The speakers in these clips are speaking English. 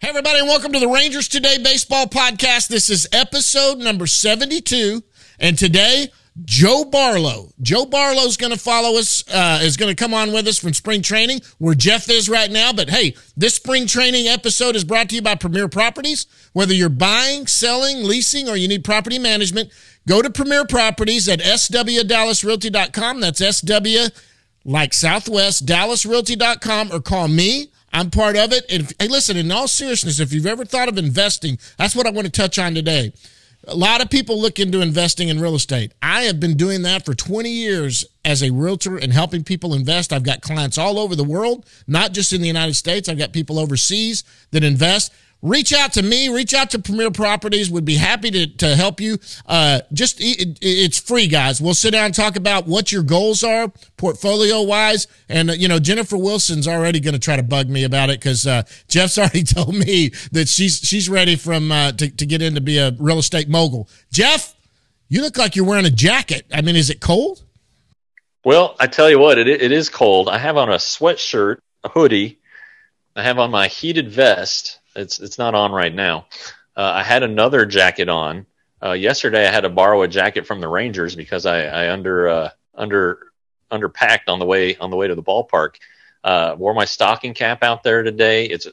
Hey, everybody, and welcome to the Rangers Today Baseball Podcast. This is episode number 72. And today, Joe Barlow. Joe Barlow's going to follow us, uh, is going to come on with us from spring training, where Jeff is right now. But hey, this spring training episode is brought to you by Premier Properties. Whether you're buying, selling, leasing, or you need property management, go to Premier Properties at swdallasrealty.com. That's SW like Southwest, DallasRealty.com, or call me. I'm part of it. And hey, listen, in all seriousness, if you've ever thought of investing, that's what I want to touch on today. A lot of people look into investing in real estate. I have been doing that for 20 years as a realtor and helping people invest. I've got clients all over the world, not just in the United States. I've got people overseas that invest reach out to me. Reach out to premier properties. Would be happy to, to help you. Uh, just it, it's free guys. We'll sit down and talk about what your goals are portfolio wise and uh, you know jennifer wilson's already going to try to bug me about it because uh, jeff's already told me that she's she's ready from uh, to, to get in to be a real estate mogul. Jeff you look like you're wearing a jacket. I mean is it cold? Well i tell you what it, it is cold. I have on a sweatshirt a hoodie. I have on my heated vest it's it's not on right now. Uh, I had another jacket on. Uh, yesterday, I had to borrow a jacket from the Rangers because I, I under uh, under underpacked on the way on the way to the ballpark. Uh, wore my stocking cap out there today. It's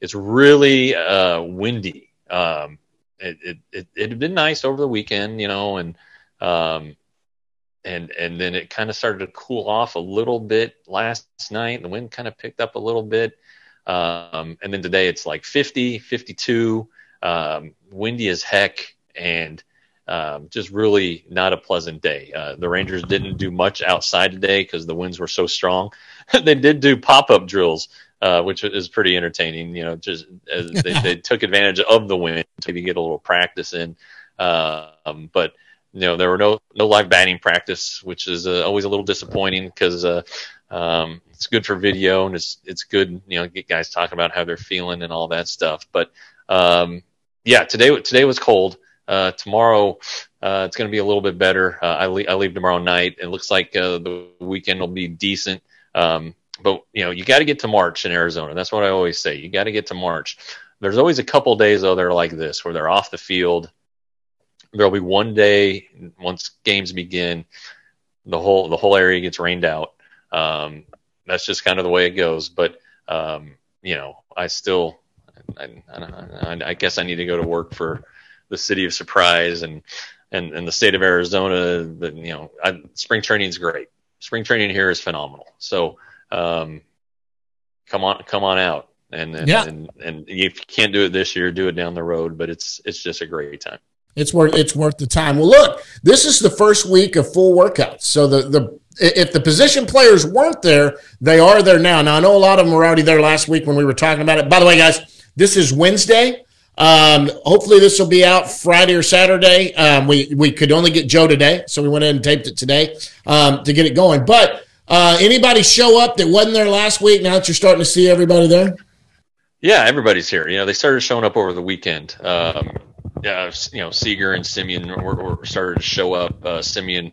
it's really uh, windy. Um, it, it, it it had been nice over the weekend, you know, and um, and and then it kind of started to cool off a little bit last night. The wind kind of picked up a little bit. Um, and then today it's like 50, 52, um, windy as heck, and um, just really not a pleasant day. Uh, the Rangers didn't do much outside today because the winds were so strong. they did do pop up drills, uh, which is pretty entertaining. You know, just they, they, took advantage of the wind to maybe get a little practice in. Uh, um, but you know, there were no no live batting practice, which is uh, always a little disappointing because uh, um, it's good for video and it's it's good, you know, get guys talking about how they're feeling and all that stuff. But um, yeah, today today was cold. Uh, tomorrow uh, it's going to be a little bit better. Uh, I, I leave tomorrow night. It looks like uh, the weekend will be decent. Um, but you know, you got to get to March in Arizona. That's what I always say. You got to get to March. There's always a couple days though that are like this, where they're off the field. There'll be one day once games begin, the whole the whole area gets rained out. Um, that's just kind of the way it goes. But um, you know, I still, I, I, I, guess I need to go to work for the city of surprise and and, and the state of Arizona. But you know, I, spring training is great. Spring training here is phenomenal. So um, come on, come on out. And and, yeah. and and if you can't do it this year, do it down the road. But it's it's just a great time. It's worth it's worth the time. Well, look, this is the first week of full workouts. So the the if the position players weren't there, they are there now. Now I know a lot of them were already there last week when we were talking about it. By the way, guys, this is Wednesday. Um, hopefully this will be out Friday or Saturday. Um, we we could only get Joe today, so we went in and taped it today um, to get it going. But uh, anybody show up that wasn't there last week? Now that you're starting to see everybody there. Yeah, everybody's here. You know, they started showing up over the weekend. Um, yeah, you know, Seager and Semien were, were started to show up. Uh, Semien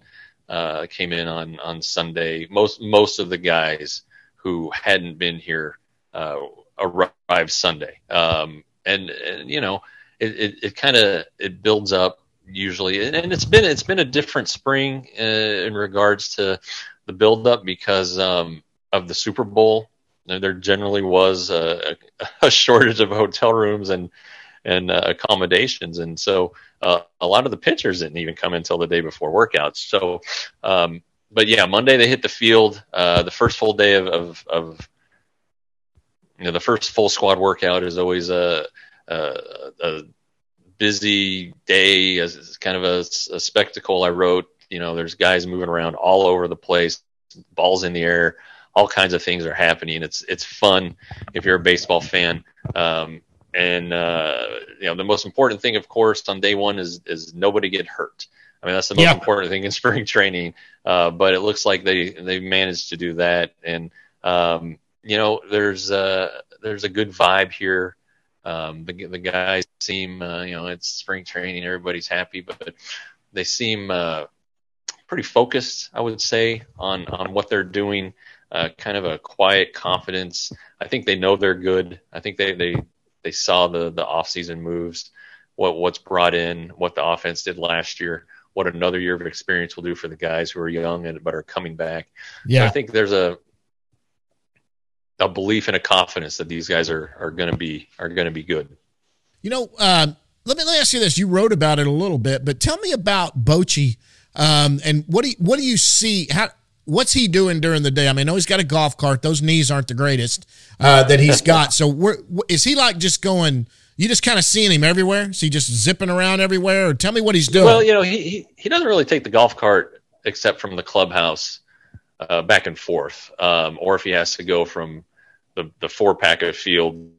uh, came in on on Sunday. Most most of the guys who hadn't been here uh, arrived Sunday, um, and, and, you know it it, it kind of it builds up usually, and, and, it's been it's been a different spring uh, in regards to the build up because um, of the Super Bowl. There generally was a, a shortage of hotel rooms and and uh, accommodations. And so uh, a lot of the pitchers didn't even come until the day before workouts. So, um, but yeah, Monday they hit the field. Uh, the first full day of, of, of, you know, the first full squad workout is always a, a, a busy day. It's kind of a, a spectacle. I wrote, you know, there's guys moving around all over the place, balls in the air all kinds of things are happening. It's it's fun if you're a baseball fan. Um, and uh, you know the most important thing, of course, on day one is is nobody get hurt. I mean, that's the most Yeah. important thing in spring training. Uh, but it looks like they they managed to do that, and um, you know, there's uh, there's a good vibe here. Um, the the guys seem, uh, you know, it's spring training, everybody's happy, but they seem uh, pretty focused, I would say, on on what they're doing. Uh, kind of a quiet confidence. I think they know they're good. I think they they they saw the the offseason moves, what what's brought in, what the offense did last year, what another year of experience will do for the guys who are young and but are coming back. So I think there's a a belief and a confidence that these guys are are going to be are going to be good. You know, uh, let me let me ask you this. You wrote about it a little bit, but tell me about Bochy um, and what do you, what do you see? How what's he doing during the day? I mean, I know he's got a golf cart. Those knees aren't the greatest uh, that he's got. So, where, wh- is he like just going? You just kind of seeing him everywhere? Is he just zipping around everywhere? Or tell me what he's doing. Well, you know, he, he he doesn't really take the golf cart except from the clubhouse uh, back and forth, um, or if he has to go from the the four pack of fields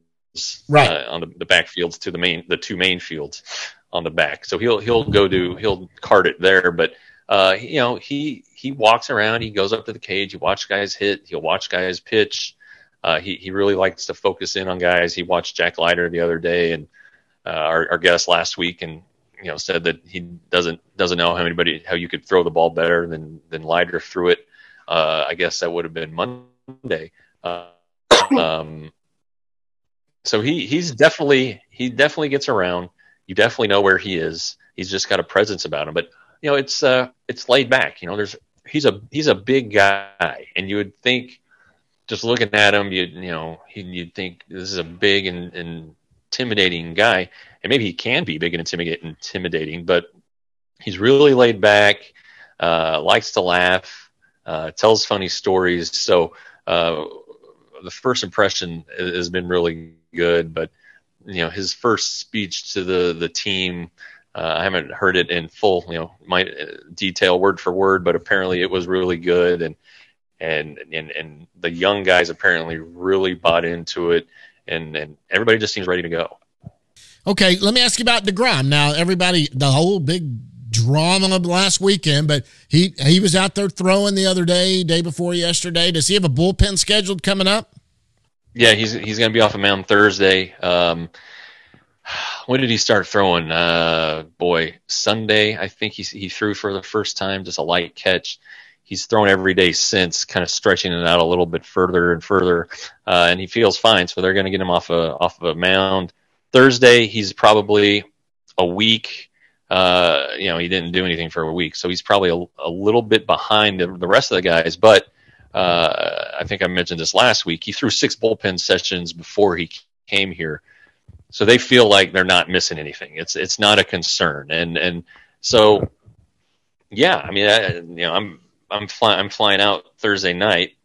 Right. uh, on the, the back fields to the main the two main fields on the back. So he'll he'll go to he'll cart it there, but uh, you know he he walks around, he goes up to the cage, he watch guys hit, he'll watch guys pitch. Uh, he he really likes to focus in on guys. He watched Jack Leiter the other day and uh, our, our guest last week, and you know said that he doesn't doesn't know how anybody how you could throw the ball better than than Leiter threw it. Uh, I guess that would have been Monday. Uh, um, so he he's definitely he definitely gets around. You definitely know where he is. He's just got a presence about him. But you know, it's uh it's laid back. You know, there's he's a he's a big guy, and you would think just looking at him, you you know, you'd think this is a big and, and intimidating guy, and maybe he can be big and intimidating, but he's really laid back, uh, likes to laugh, uh, tells funny stories. So uh, the first impression has been really good, but you know his first speech to the the team. Uh, I haven't heard it in full, you know, my uh, detail word for word, but apparently it was really good, and and and and the young guys apparently really bought into it, and and everybody just seems ready to go. Okay, let me ask you about Degrom. Now, everybody, the whole big drama of last weekend, but he he was out there throwing the other day, day before yesterday. Does he have a bullpen scheduled coming up? Yeah, he's he's going to be off a mound Thursday. Um, when did he start throwing? Uh, boy, Sunday. I think he he threw for the first time, just a light catch. He's thrown every day since, kind of stretching it out a little bit further and further, uh, and he feels fine. So they're going to get him off a off of a mound Thursday. He's probably a week. Uh, you know, he didn't do anything for a week, so he's probably a, a little bit behind the, the rest of the guys. But uh, I think I mentioned this last week. He threw six bullpen sessions before he came here, so they feel like they're not missing anything. It's it's not a concern, and and so yeah, I mean, I, you know, I'm I'm flying I'm flying out Thursday night,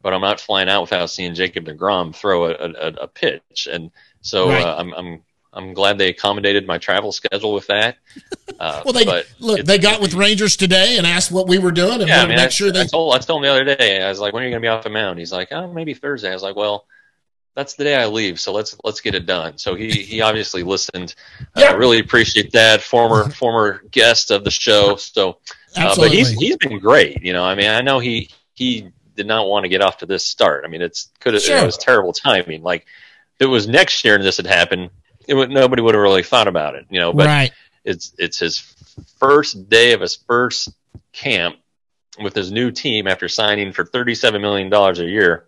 but I'm not flying out without seeing Jacob Degrom throw a, a, a pitch, and so Right. uh, I'm I'm I'm glad they accommodated my travel schedule with that. Uh, Well, they but look. They got with Rangers today and asked what we were doing, and yeah, I mean, to I, sure they. I told I told him the other day. I was like, "When are you going to be off the mound?" He's like, "Oh, maybe Thursday." I was like, "Well, that's the day I leave, so let's let's get it done." So he he obviously listened. I Yeah. really appreciate that. Former former guest of the show. So, uh, Absolutely. but he's he's been great. You know, I mean, I know he he did not want to get off to this start. I mean, it's could have Sure. it was terrible timing. Like if it was next year and this had happened, it would nobody would have really thought about it. You know, but right. it's it's his first day of his first camp with his new team after signing for thirty seven million dollars a year,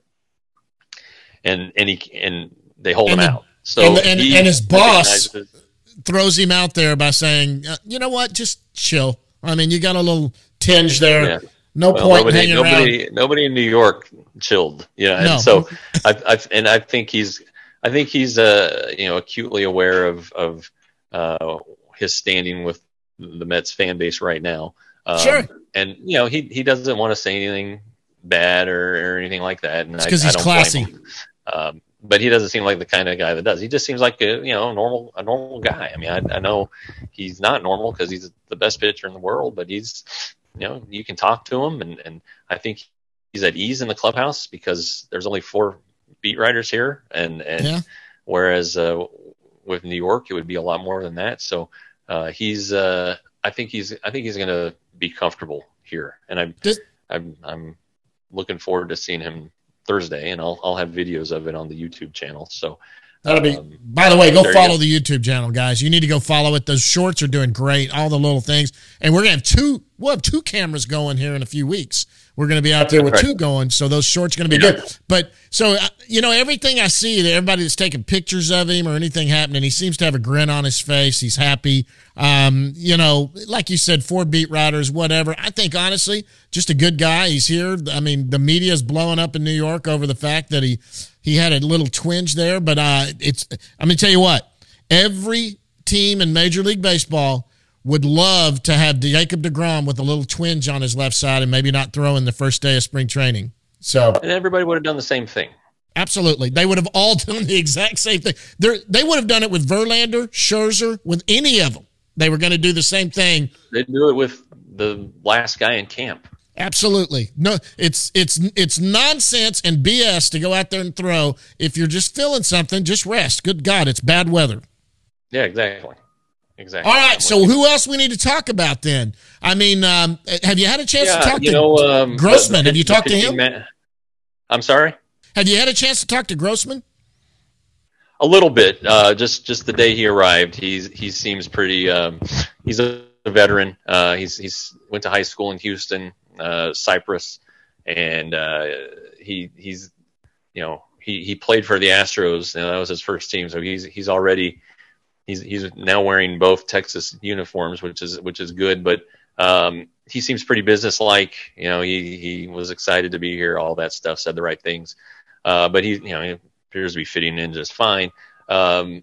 and and he and they hold And him the- out. So and the- and- and his boss- Throws him out there by saying, uh, "You know what? Just chill." I mean, you got a little tinge there. Yeah. No well, point nobody, hanging around. nobody, nobody in New York chilled, you know. And No. so, I, I, and I think he's, I think he's, uh, you know, acutely aware of of uh, his standing with the Mets fan base right now. Um, Sure. And you know, he he doesn't want to say anything bad or, or anything like that. And It's I- 'cause I he's classy. Um, but he doesn't seem like the kind of guy that does. He just seems like a you know normal a normal guy. I mean, I, I know he's not normal because he's the best pitcher in the world, but he's you know you can talk to him, and and I think he's at ease in the clubhouse because there's only four beat writers here, and and Yeah. whereas uh, with New York it would be a lot more than that. So uh, he's uh, I think he's I think he's going to be comfortable here, and I'm Does- I'm I'm looking forward to seeing him Thursday, and I'll I'll have videos of it on the YouTube channel. So That'll be. Um, By the way, go follow go. the YouTube channel, guys. You need to go follow it. Those shorts are doing great. All the little things, and we're gonna have two. We'll have two cameras going here in a few weeks. We're gonna be out there with Right. two going, so those shorts are gonna be good. But so uh, you know, everything I see, everybody that's taking pictures of him or anything happening, he seems to have a grin on his face. He's happy. Um, you know, like you said, four beat writers, whatever. I think honestly, just a good guy. He's here. I mean, the media is blowing up in New York over the fact that he he had a little twinge there, but uh, it's. I'm gonna tell you what. Every team in Major League Baseball would love to have Jacob Degrom with a little twinge on his left side and maybe not throw in the first day of spring training. So and everybody would have done the same thing. absolutely, they would have all done the exact same thing. They're, they would have done it with Verlander, Scherzer, with any of them. They were going to do the same thing They'd do it with the last guy in camp. Absolutely. No, it's it's it's nonsense and BS to go out there and throw. If you're just feeling something, just rest. Good God, it's bad weather. Yeah, exactly. Exactly. All right, so who else we need to talk about then? I mean, um, have you had a chance to talk you to know, um, Grossman? the- Have you talked to him? ma- I'm sorry. Have you had a chance to talk to Grossman? A little bit. Uh, just just the day he arrived, he's he seems pretty. Um, he's a, veteran. Uh, he's he's went to high school in Houston, uh, Cypress, and uh, he he's you know he he played for the Astros. Know, that was his first team, so he's he's already he's he's now wearing both Texas uniforms, which is which is good. But um, he seems pretty businesslike. You know, he he was excited to be here, all that stuff, said the right things. Uh, but he you know he appears to be fitting in just fine. Um,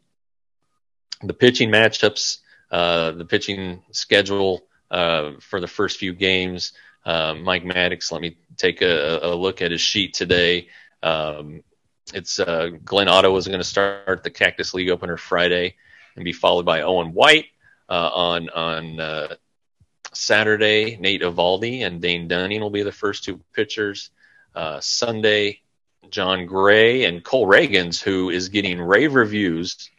the pitching matchups, uh, the pitching schedule uh, for the first few games. Uh, Mike Maddux, let me take a, a look at his sheet today. Um, it's uh, Glenn Otto is going to start the Cactus League opener Friday and be followed by Owen White uh, on on uh, Saturday. Nate Eovaldi and Dane Dunning will be the first two pitchers. Uh, Sunday, Jon Gray and Cole Ragans, who is getting rave reviews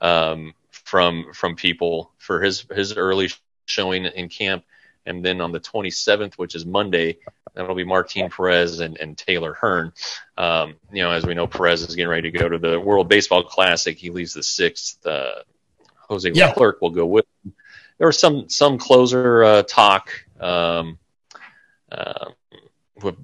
um, from from people for his his early showing in camp. And then on the 27th, which is Monday, that'll be Martin Perez and, and Taylor Hearn. Um, you know, as we know, Perez is getting ready to go to the World Baseball Classic. He leaves the sixth. Uh, Jose Yeah. Leclerc will go with him. There was some some closer uh, talk um, uh, with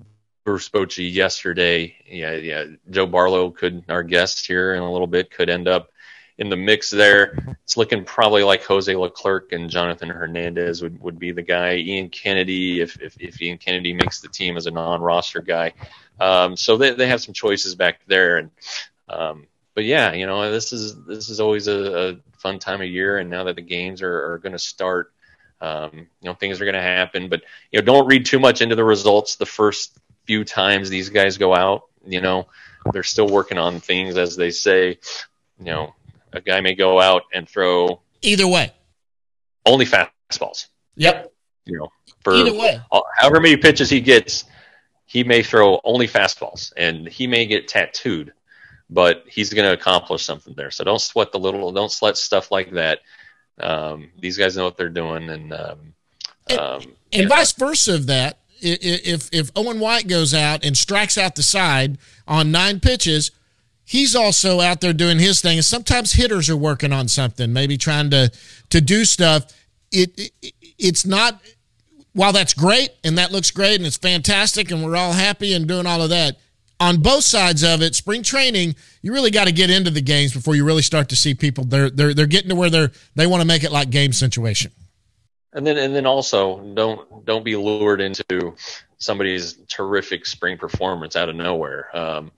Bruce Bochy yesterday. Yeah, yeah. Joe Barlow could, our guest here in a little bit, could end up in the mix there. It's looking probably like Jose Leclerc and Jonathan Hernandez would, would be the guy. Ian Kennedy, if, if, if Ian Kennedy makes the team as a non-roster guy. Um, so they, they have some choices back there. And, um, but yeah, you know, this is, this is always a, a fun time of year. And now that the games are, are going to start, um, you know, things are going to happen, but, you know, don't read too much into the results the first few times these guys go out. You know, they're still working on things, as they say. You know, a guy may go out and throw Either way. only fastballs. Yep. You know, for Either way. however many pitches he gets, he may throw only fastballs, and he may get tattooed, but he's going to accomplish something there. So don't sweat the little, don't sweat stuff like that. Um, these guys know what they're doing, and um, um, And vice versa of that, if if Owen White goes out and strikes out the side on nine pitches, he's also out there doing his thing. And sometimes hitters are working on something, maybe trying to to do stuff. It, it it's not while that's great and that looks great and it's fantastic and we're all happy and doing all of that. On both sides of it, spring training, you really got to get into the games before you really start to see people. They're they're they're getting to where they're they want to make it like game situation. And then and then also don't don't be lured into somebody's terrific spring performance out of nowhere. Um,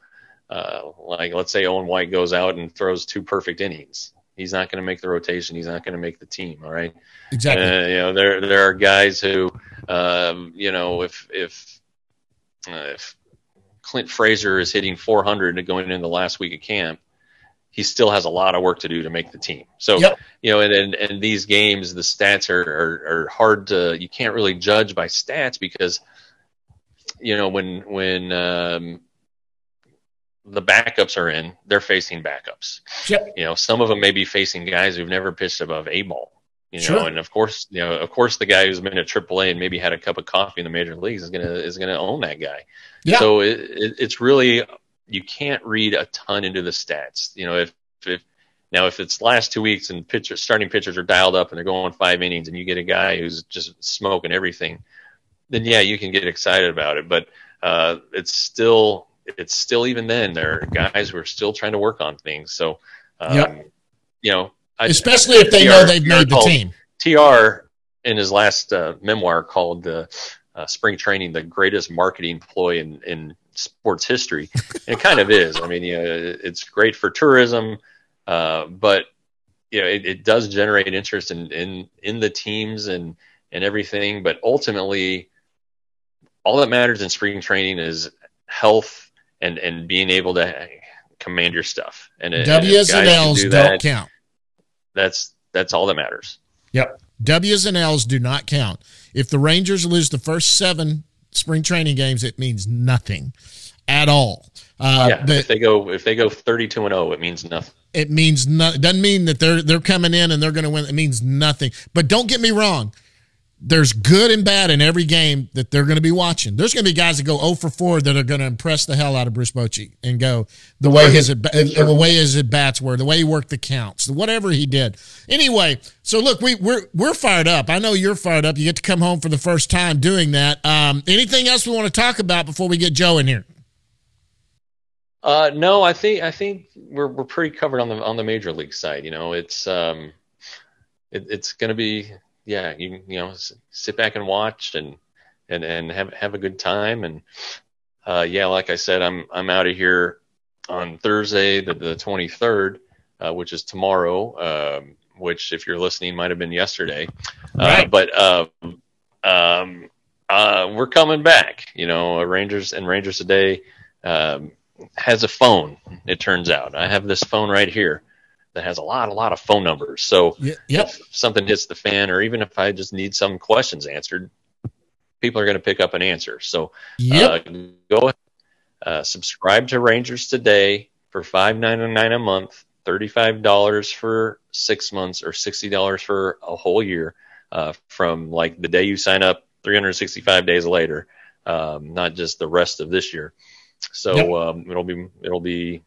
uh, like let's say Owen White goes out and throws two perfect innings. He's not going to make the rotation. He's not going to make the team. All right. Exactly. Uh, you know there there are guys who um, you know if if uh, if Clint Fraser is hitting 400 going into the last week of camp, he still has a lot of work to do to make the team. So Yep. you know, and, and and these games, the stats are, are are hard to you can't really judge by stats because you know when when um, the backups are in, they're facing backups. Yep. You know, some of them may be facing guys who've never pitched above a ball. You Sure. know, and of course, you know, of course, the guy who's been at AAA and maybe had a cup of coffee in the major leagues is gonna is gonna own that guy. Yeah. So it, it, it's really you can't read a ton into the stats. You know, if if now if it's last two weeks and pitchers starting pitchers are dialed up and they're going five innings and you get a guy who's just smoking everything, then yeah, you can get excited about it. But uh, it's still it's still even then there are guys who are still trying to work on things. So um, Yep. you know, I, Especially if they TR know they've made the team. TR in his last uh, memoir called uh, uh, Spring Training the greatest marketing ploy in, in sports history. And it kind of is. I mean, you know, it's great for tourism, uh, but you know, it, it does generate interest in, in, in the teams and, and everything. But ultimately, all that matters in spring training is health and, and being able to command your stuff. And, W's and L's do don't that, count. that's that's all that matters. Yep. W's and L's do not count. If the Rangers lose the first seven spring training games, it means nothing at all. Uh, yeah, the- if they go if they go thirty two and zero, it means nothing. it means no, doesn't mean that they're they're coming in and they're going to win. It means nothing. But don't get me wrong. There's good and bad in every game that they're going to be watching. There's going to be guys that go 0 for 4 that are going to impress the hell out of Bruce Bochy and go the way his at- the way his at bats were, the way he worked the counts, whatever he did. Anyway, so look, we we're we're fired up. I know you're fired up. You get to come home for the first time doing that. Um, anything else we want to talk about before we get Joe in here? Uh, no, I think I think we're we're pretty covered on the on the major league side. You know, it's um, it, it's going to be yeah, you you know, s- sit back and watch and and and have have a good time and uh, yeah, like I said, I'm I'm out of here on Thursday, the the 23rd, uh, which is tomorrow. Um, which, if you're listening, might have been yesterday. Uh, Right. but um, um, uh, we're coming back. You know, uh, Rangers and Rangers today. Um, has a phone. It turns out I have this phone right here that has a lot, a lot of phone numbers. So Ye- Yep. if something hits the fan, or even if I just need some questions answered, people are going to pick up an answer. So Yep. uh, go uh, subscribe to Rangers today for five ninety nine a month, thirty five dollars for six months, or sixty dollars for a whole year. Uh, from like the day you sign up, three hundred sixty five days later, um, not just the rest of this year. So Yep. um, it'll be it'll be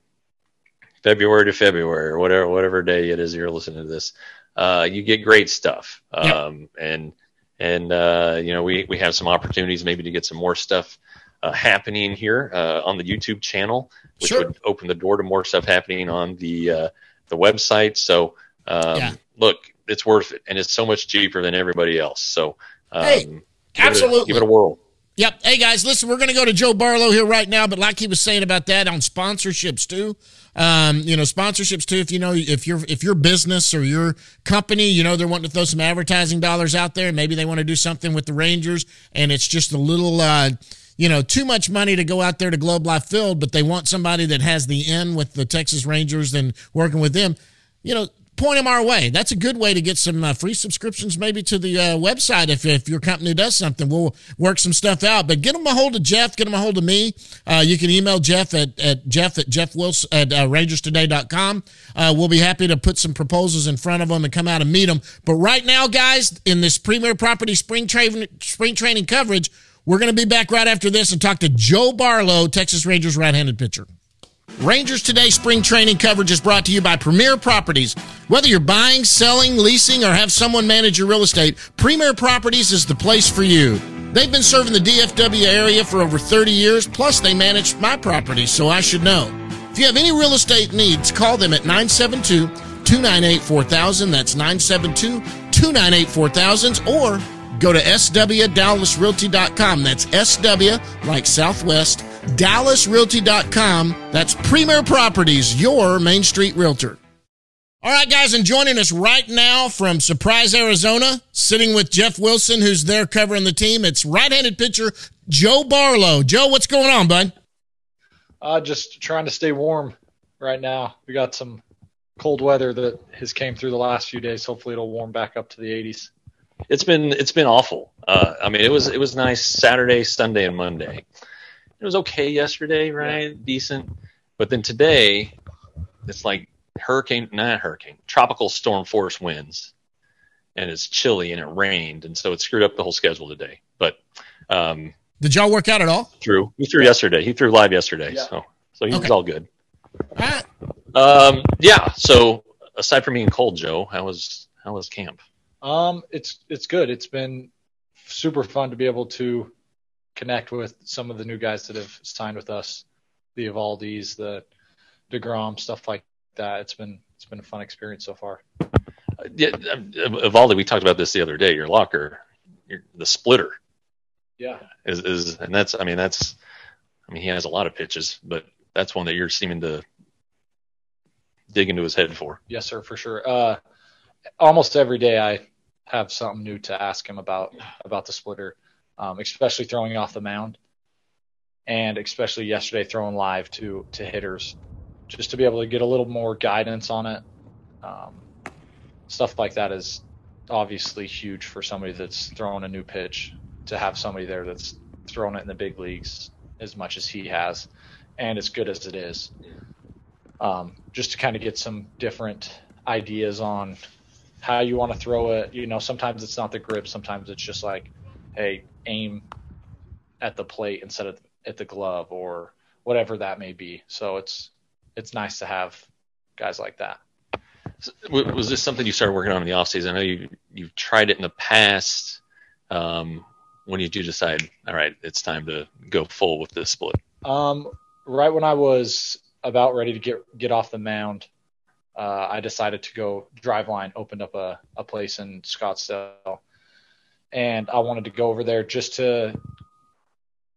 February to February or whatever whatever day it is you're listening to this. Uh, you get great stuff, um, and and uh, you know we we have some opportunities maybe to get some more stuff uh, happening here uh, on the YouTube channel, which Sure. would open the door to more stuff happening on the uh, the website. So um, Yeah. look, it's worth it, and it's so much cheaper than everybody else. So um, Hey, give it a- absolutely. give it a whirl. Yep. Hey guys, listen, we're going to go to Joe Barlow here right now, but like he was saying about that on sponsorships too. Um, you know, sponsorships too. If you know, if your if your business or your company, you know, they're wanting to throw some advertising dollars out there, maybe they want to do something with the Rangers, and it's just a little, uh, you know, too much money to go out there to Globe Life Field, but they want somebody that has the in with the Texas Rangers and working with them. You know, point them our way. That's a good way to get some uh, free subscriptions, maybe to the uh, website if, if your company does something. We'll work some stuff out. But get them a hold of Jeff. Get them a hold of me. Uh, you can email Jeff at, at Jeff at Jeff Wilson at uh, RangersToday.com. Uh, we'll be happy to put some proposals in front of them and come out and meet them. But right now, guys, in this Premier Property spring training spring training coverage, we're going to be back right after this and talk to Joe Barlow, Texas Rangers right-handed pitcher. Rangers Today spring training coverage is brought to you by Premier Properties. Whether you're buying, selling, leasing, or have someone manage your real estate, Premier Properties is the place for you. They've been serving the DFW area for over 30 years, plus they manage my property, so I should know. If you have any real estate needs, call them at 972 298 4000. That's 972 298 4000 or go to swdallasrealty.com. That's SW like Southwest, dallasrealty.com. That's Premier Properties, your Main Street Realtor. All right, guys, and joining us right now from Surprise, Arizona, sitting with Jeff Wilson, who's there covering the team. It's right-handed pitcher Joe Barlow. Joe, what's going on, bud? Uh, just trying to stay warm right now. We got some cold weather that has came through the last few days. Hopefully, it'll warm back up to the 80s. It's been it's been awful. Uh, I mean, it was it was nice Saturday, Sunday, and Monday. It was okay yesterday, right? Decent, but then today, it's like hurricane, not hurricane, tropical storm force winds, and it's chilly and it rained, and so it screwed up the whole schedule today. But um, Did y'all work out at all? threw he threw yesterday. He threw live yesterday, Yeah. so so he was all good. All right. Um, yeah. So aside from being cold, Joe, how was how was camp? Um, it's it's good. It's been super fun to be able to connect with some of the new guys that have signed with us, the Eovaldis, the Degrom, stuff like that. It's been it's been a fun experience so far. Yeah, Eovaldi, we talked about this the other day. Your locker, your, the splitter Yeah. is is, and that's I mean that's, I mean he has a lot of pitches, but that's one that you're seeming to dig into his head for. Yes, sir, for sure. Uh, almost every day I have something new to ask him about about the splitter, um, especially throwing off the mound, and especially yesterday throwing live to to hitters, just to be able to get a little more guidance on it. Um, stuff like that is obviously huge for somebody that's throwing a new pitch to have somebody there that's thrown it in the big leagues as much as he has, and as good as it is um, just to kind of get some different ideas on how you want to throw it. You know, sometimes it's not the grip, sometimes it's just like, hey, aim at the plate instead of at the glove or whatever that may be. So it's it's nice to have guys like that. Was this something you started working on in the off season? I know you you've tried it in the past. Um, when did you decide? All right, it's time to go full with this split. Um, right when I was about ready to get get off the mound, uh, I decided to go Driveline. Opened up a, a place in Scottsdale, and I wanted to go over there just to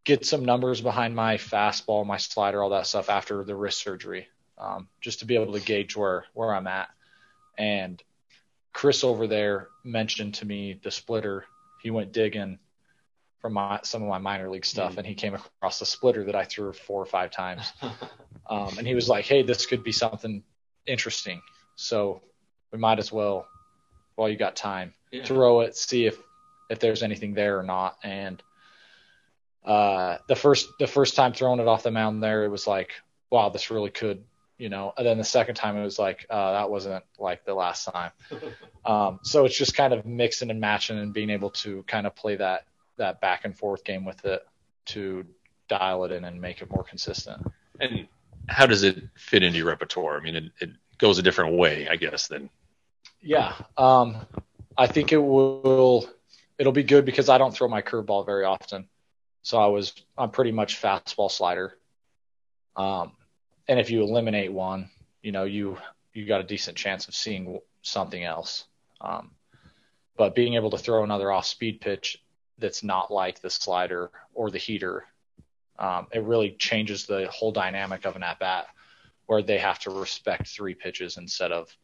get some numbers behind my fastball, my slider, all that stuff after the wrist surgery, um, just to be able to gauge where where I'm at. And Chris over there mentioned to me the splitter. He went digging from my some of my minor league stuff, and he came across the splitter that I threw four or five times. Um, and he was like, "Hey, this could be something interesting. So we might as well, while you got time, throw it, see if if there's anything there or not." And uh, the first the first time throwing it off the mound there, it was like, "Wow, this really could." You know, and then the second time it was like, uh, that wasn't like the last time. Um, so it's just kind of mixing and matching and being able to kind of play that that back and forth game with it to dial it in and make it more consistent. And how does it fit into your repertoire? I mean, it, it goes a different way, I guess, than Yeah, um, I think it will. It'll be good because I don't throw my curveball very often, so I was I'm pretty much fastball slider. Um, and if you eliminate one, you know you you got a decent chance of seeing something else. Um, but being able to throw another off speed pitch that's not like the slider or the heater, um, it really changes the whole dynamic of an at bat, where they have to respect three pitches instead of,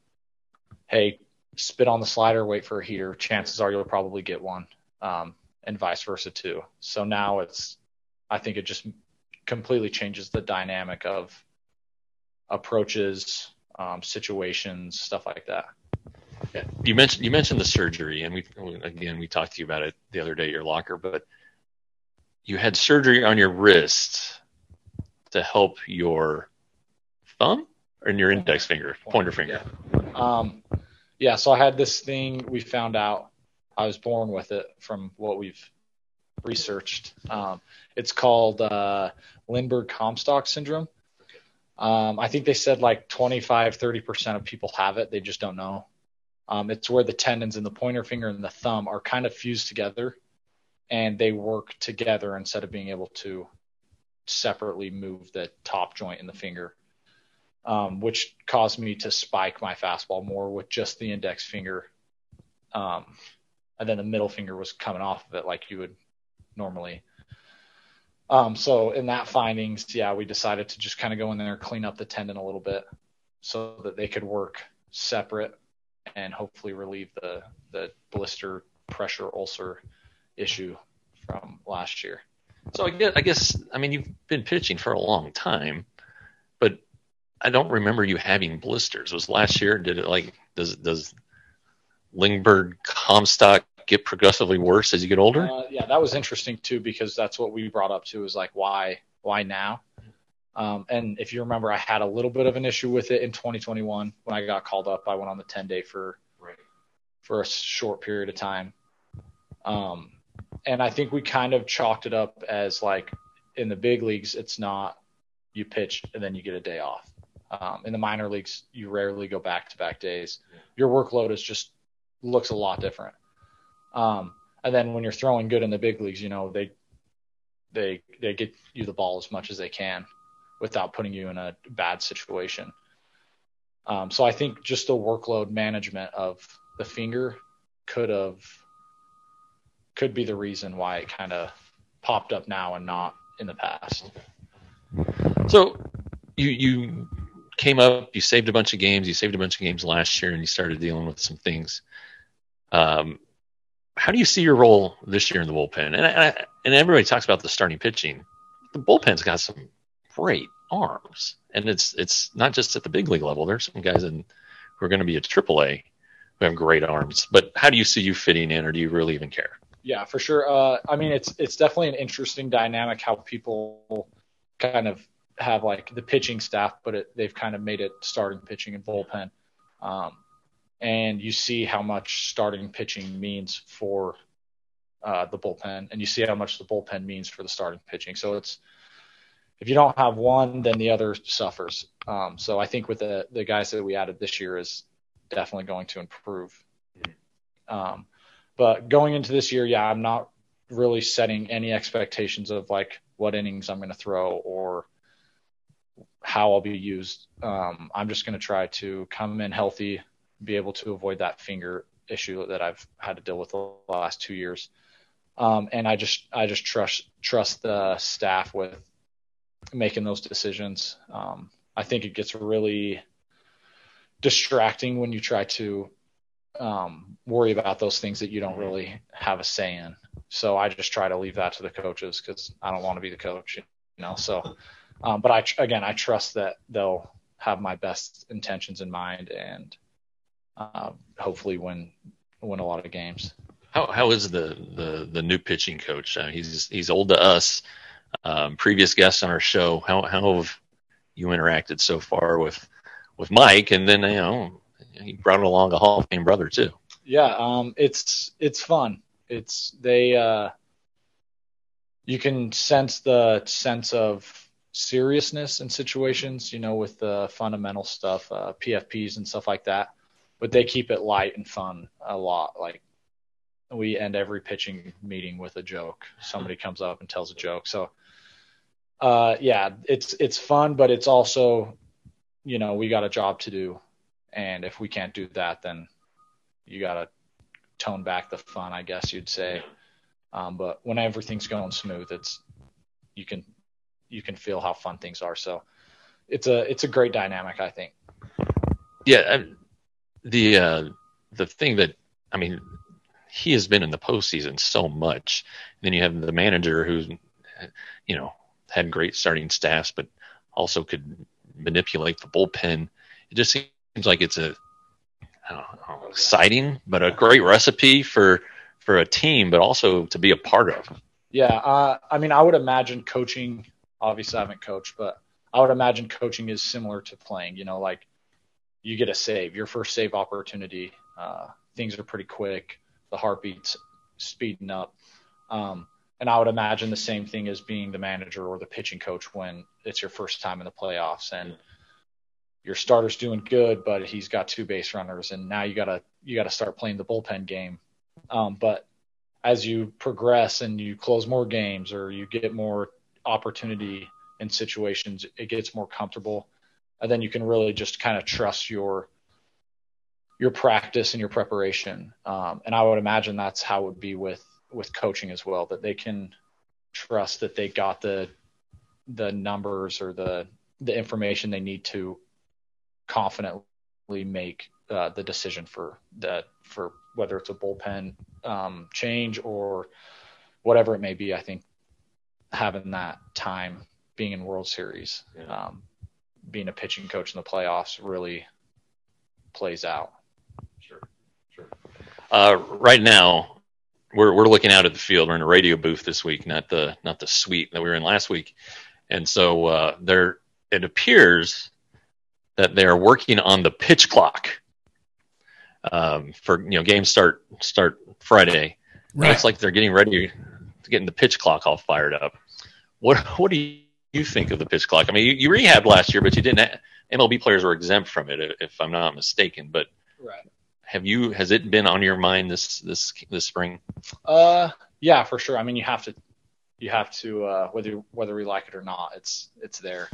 hey, spit on the slider, wait for a heater. Chances are you'll probably get one, um, and vice versa too. So now it's, I think it just completely changes the dynamic of approaches, um, situations, stuff like that. Yeah. You mentioned you mentioned the surgery, and we again we talked to you about it the other day at your locker, but you had surgery on your wrist to help your thumb or your index finger, pointer finger. Um, yeah, so I had this thing we found out. I was born with it from what we've researched. Um, it's called uh, Linburg Comstock syndrome. Um, I think they said like 25, 30% of people have it. They just don't know. Um, it's where the tendons in the pointer finger and the thumb are kind of fused together and they work together instead of being able to separately move the top joint in the finger um, which caused me to spike my fastball more with just the index finger. Um, and then the middle finger was coming off of it like you would normally. Um, so in that findings, yeah, we decided to just kind of go in there, clean up the tendon a little bit so that they could work separate and hopefully relieve the, the blister pressure ulcer issue from last year. So I guess, I guess I mean you've been pitching for a long time, but I don't remember you having blisters. Was last year? Did it like does does Linburg Comstock get progressively worse as you get older? Uh, yeah, that was interesting too because that's what we brought up too. Is like why why now? Um, and if you remember, I had a little bit of an issue with it in 2021 when I got called up. I went on the 10 day for Right. for a short period of time. Um, and I think we kind of chalked it up as like in the big leagues, it's not you pitch and then you get a day off. Um, in the minor leagues, you rarely go back to back days. Your workload is just looks a lot different. Um, and then when you're throwing good in the big leagues, you know they they they get you the ball as much as they can without putting you in a bad situation. Um, so I think just the workload management of the finger could have could be the reason why it kind of popped up now and not in the past. So you you came up, you saved a bunch of games, you saved a bunch of games last year, and you started dealing with some things. Um, how do you see your role this year in the bullpen? And I, and everybody talks about the starting pitching. The bullpen's got some great arms, and it's it's not just at the big league level. There's some guys in who are going to be at AAA who have great arms. But how do you see you fitting in, or do you really even care? Yeah, for sure. Uh, I mean, it's it's definitely an interesting dynamic how people kind of have like the pitching staff, but it, they've kind of made it starting pitching and bullpen. Um, and you see how much starting pitching means for uh, the bullpen, and you see how much the bullpen means for the starting pitching. So it's if you don't have one, then the other suffers. Um, so I think with the the guys that we added this year is definitely going to improve. Um, but going into this year, yeah, I'm not really setting any expectations of like what innings I'm going to throw or how I'll be used. Um, I'm just going to try to come in healthy, be able to avoid that finger issue that I've had to deal with the last two years. Um, and I just I just trust trust the staff with making those decisions. Um, I think it gets really distracting when you try to um, worry about those things that you don't really have a say in. So I just try to leave that to the coaches because I don't want to be the coach, you know. So, um, but I again I trust that they'll have my best intentions in mind and uh, hopefully win win a lot of games. How how is the the the new pitching coach? Uh, he's he's old to us. Um, previous guests on our show. How how have you interacted so far with with Mike? And then you know he brought along a Hall of Fame brother too. Yeah, um, it's it's fun. It's they uh, you can sense the sense of seriousness in situations, you know, with the fundamental stuff, uh, PFPs and stuff like that. But they keep it light and fun a lot. Like we end every pitching meeting with a joke. Somebody comes up and tells a joke. So, uh, yeah, it's it's fun, but it's also, you know, we got a job to do, and if we can't do that, then you got to tone back the fun, I guess you'd say. Um, but when everything's going smooth, it's you can you can feel how fun things are. So it's a it's a great dynamic, I think. Yeah, the uh, the thing that I mean, he has been in the postseason so much. And then you have the manager who's you know had great starting staffs, but also could manipulate the bullpen. It just seems like it's a know, exciting, but a great recipe for for a team, but also to be a part of. Yeah, uh, I mean, I would imagine coaching. Obviously, I haven't coached, but I would imagine coaching is similar to playing. You know, like you get a save, your first save opportunity. Uh, things are pretty quick. The heartbeat's speeding up. Um, and I would imagine the same thing as being the manager or the pitching coach when it's your first time in the playoffs and your starter's doing good, but he's got two base runners, and now you gotta you gotta start playing the bullpen game. Um, but as you progress and you close more games or you get more opportunity in situations, it gets more comfortable, and then you can really just kind of trust your your practice and your preparation. Um, and I would imagine that's how it would be with with coaching as well, that they can trust that they got the the numbers or the the information they need to confidently make uh, the decision for that for whether it's a bullpen um, change or whatever it may be. I think having that time being in World Series, yeah. um, being a pitching coach in the playoffs really plays out. Sure, sure. Uh, right now, we're we're looking out at the field. We're in a radio booth this week, not the not the suite that we were in last week, and so uh, there it appears that they're working on the pitch clock. um, for you know games start start Friday. Right. Looks like they're getting ready to getting the pitch clock all fired up. What what do you think of the pitch clock? I mean, you, you rehabbed last year, but you didn't. MLB players were exempt from it, if I'm not mistaken. But Right. have you? Has it been on your mind this this this spring? Uh, yeah, for sure. I mean, you have to, you have to, uh, whether whether we like it or not, it's it's there.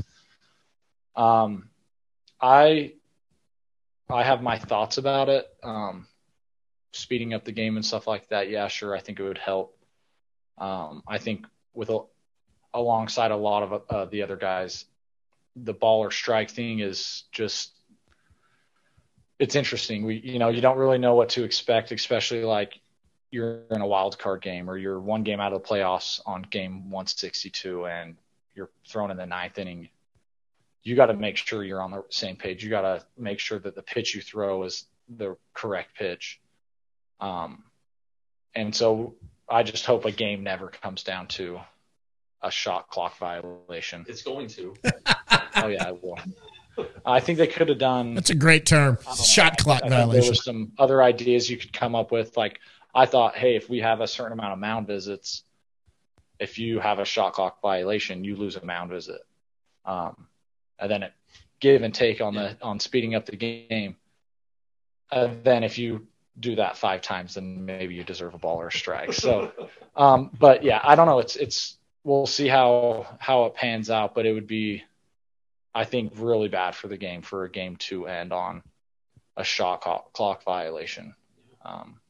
Um, I I have my thoughts about it. Um, speeding up the game and stuff like that. Yeah, sure. I think it would help. Um, I think with a, alongside a lot of uh, the other guys, the ball or strike thing is just it's interesting. We you know you don't really know what to expect, especially like you're in a wild card game or you're one game out of the playoffs on game 162 and you're thrown in the ninth inning. You got to make sure you're on the same page. You got to make sure that the pitch you throw is the correct pitch. Um, and so I just hope a game never comes down to a shot clock violation. It's going to. Oh yeah, it will. I think they could have done That's a great term. I don't know. Shot clock I think There violation. were some other ideas you could come up with. Like I thought, hey, if we have a certain amount of mound visits, if you have a shot clock violation, you lose a mound visit. Um, and then it give and take on the on speeding up the game. And then if you do that five times, then maybe you deserve a ball or a strike. So, um, but yeah, I don't know. It's it's we'll see how how it pans out, but it would be, I think, really bad for the game for a game to end on a shot clock, clock violation. Um,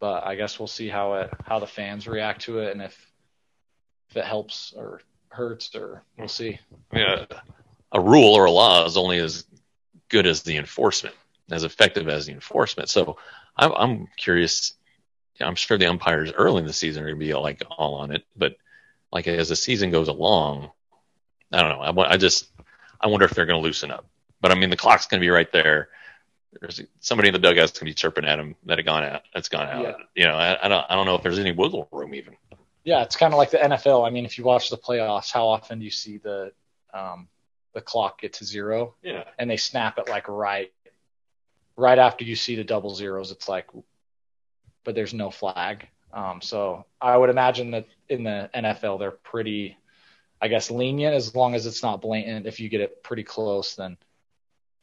but I guess we'll see how it how the fans react to it and if if it helps or hurts or we'll see. Yeah, a rule or a law is only as good as the enforcement, as effective as the enforcement. So I'm, I'm curious. I'm sure the umpires early in the season are going to be like all on it, but like as the season goes along, I don't know. I, I just I wonder if they're going to loosen up. But I mean, the clock's going to be right there. There's somebody in the dugout's going to be chirping at him that had gone out. That's gone out. Yeah. You know, I, I don't I don't know if there's any wiggle room even. Yeah, it's kind of like the NFL. I mean, if you watch the playoffs, how often do you see the um, the clock get to zero Yeah. and they snap it like right right after you see the double zeros? It's like, but there's no flag. Um, so I would imagine that in the NFL they're pretty, I guess, lenient as long as it's not blatant. If you get it pretty close, then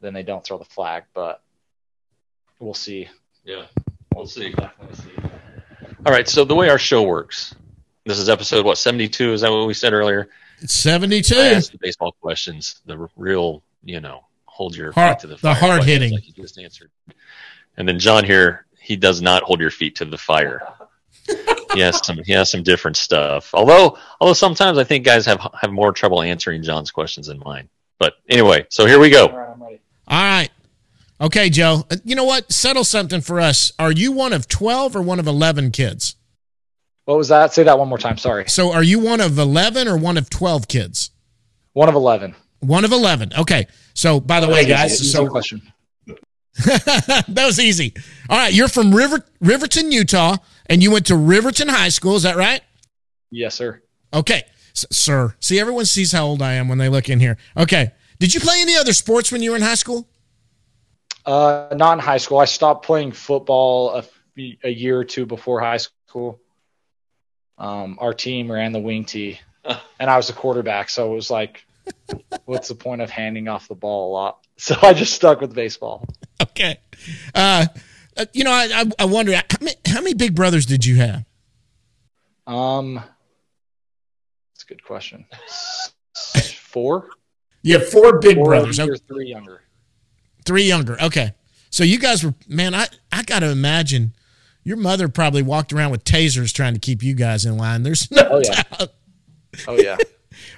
then they don't throw the flag. But we'll see. Yeah. We'll, see. Definitely see. All right. So the way our show works, this is episode what 72. Is that what we said earlier? It's 72. I asked the baseball questions, the real, you know, hold your Hard- feet to the the hard hitting. like you just answered. And then John here, he does not hold your feet to the fire. he has some he has some different stuff. Although although sometimes I think guys have have more trouble answering John's questions than mine. But anyway, so here we go. right, I'm ready. All right. Okay, Joe. Uh, You know what? Settle something for us. Are you one of 12 or one of 11 kids? What was that? Say that one more time. Sorry. So are you one of 11 or one of 12 kids? One of eleven. One of 11. Okay. So, by the way, guys, Easy so question. that was easy. All right. You're from River, Riverton, Utah, and you went to Riverton High School. Is that right? Yes, sir. Okay. S- sir. See, everyone sees how old I am when they look in here. Okay. Did you play any other sports when you were in high school? Uh, not in high school. I stopped playing football a, a year or two before high school. Um, our team ran the wing tee, and I was the quarterback, so it was like, what's the point of handing off the ball a lot? So I just stuck with baseball. Okay. Uh, uh, you know, I, I, I wonder how many, how many big brothers did you have? Um, that's a good question. Four, You have four big four brothers. older, Okay. three younger. Three younger. Okay. So you guys were, man, I, I got to imagine your mother probably walked around with tasers trying to keep you guys in line. There's no Oh, yeah. doubt. Oh yeah.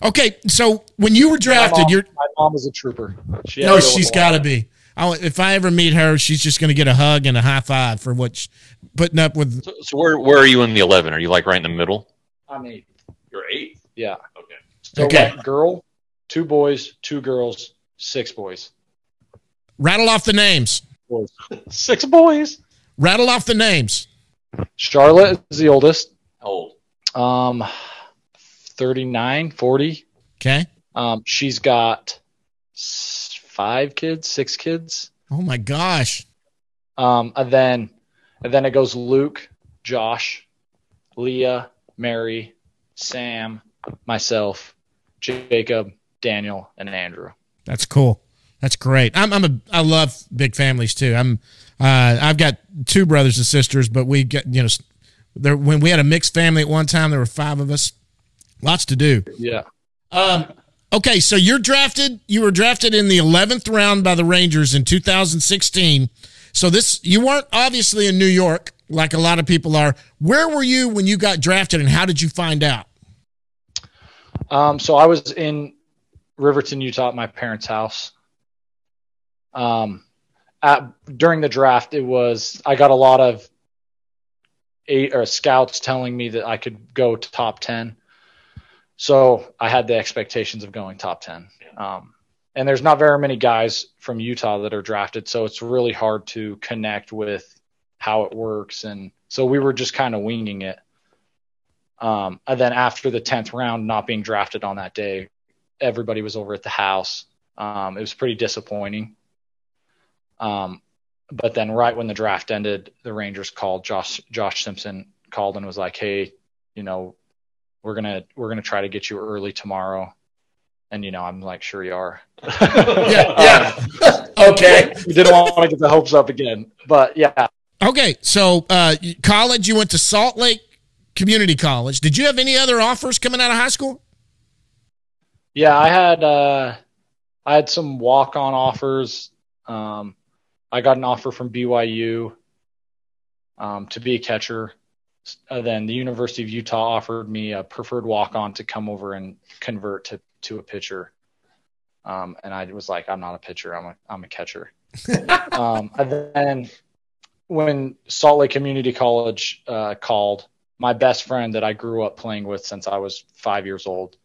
Okay. So when you were My drafted, mom, you're, my mom is a trooper. She had no, to deal with she's a got to be. I, if I ever meet her, she's just going to get a hug and a high five for what she, putting up with. So, so where where are you in the eleven? Are you like right in the middle? I'm eight. You're eight. Yeah. Okay. So Okay. one girl, two boys, two girls, six boys. Rattle off the names. Boys. Six boys. Rattle off the names. Charlotte is the oldest. Old? Um, 39, 40. Okay. Um, she's got five kids, six kids. Oh my gosh. Um, and then and then it goes Luke, Josh, Leah, Mary, Sam, myself, Jacob, Daniel, and Andrew. That's cool. That's great. I'm I'm a I love big families too. I'm uh, I've got two brothers and sisters, but we get you know there when we had a mixed family at one time there were five of us. Lots to do. Yeah. Um, okay, so you're drafted. You were drafted in the 11th round by the Rangers in 2016. So this you weren't obviously in New York like a lot of people are. Where were you when you got drafted, and how did you find out? Um, so I was in Riverton, Utah, at my parents' house. Um, at, during the draft, it was I got a lot of eight or scouts telling me that I could go to top ten. So I had the expectations of going top ten. Um, and there's not very many guys from Utah that are drafted, so it's really hard to connect with how it works. And so we were just kind of winging it. Um, and then after the 10th round, not being drafted on that day, everybody was over at the house. Um, it was pretty disappointing. Um, but then right when the draft ended, the Rangers called Josh, Josh Simpson called and was like, Hey, you know, we're going to, we're going to try to get you early tomorrow. And, you know, I'm like, sure you are. yeah. yeah. okay. We didn't want to get the hopes up again, but yeah. Okay. So, uh, college, you went to Salt Lake Community College. Did you have any other offers coming out of high school? Yeah, I had, uh, I had some walk on offers. Um, I got an offer from BYU um, to be a catcher. Uh, then the University of Utah offered me a preferred walk on to come over and convert to, to a pitcher. Um, and I was like, I'm not a pitcher. I'm a, I'm a catcher. um, and then when Salt Lake Community College uh, called, my best friend that I grew up playing with since I was five years old,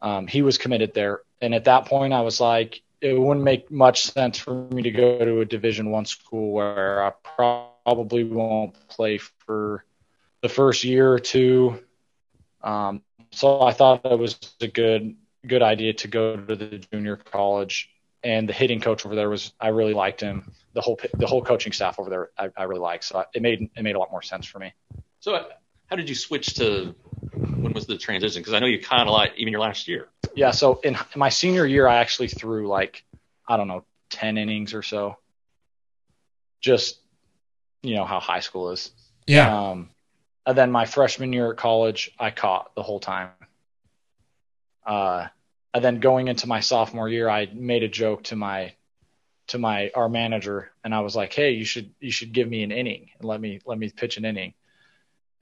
um, he was committed there. And at that point, I was like, it wouldn't make much sense for me to go to a Division One school where I probably won't play for the first year or two. Um, so I thought it was a good good idea to go to the junior college. And the hitting coach over there was I really liked him. The whole the whole coaching staff over there I, I really liked. So it made it made a lot more sense for me. So how did you switch to when was the transition? Because I know you kind of like even your last year. Yeah. So in, in my senior year, I actually threw like I don't know ten innings or so. Just you know how high school is. Yeah. Um, and then my freshman year at college, I caught the whole time. Uh, and then going into my sophomore year, I made a joke to my to my our manager, and I was like, "Hey, you should you should give me an inning and let me let me pitch an inning."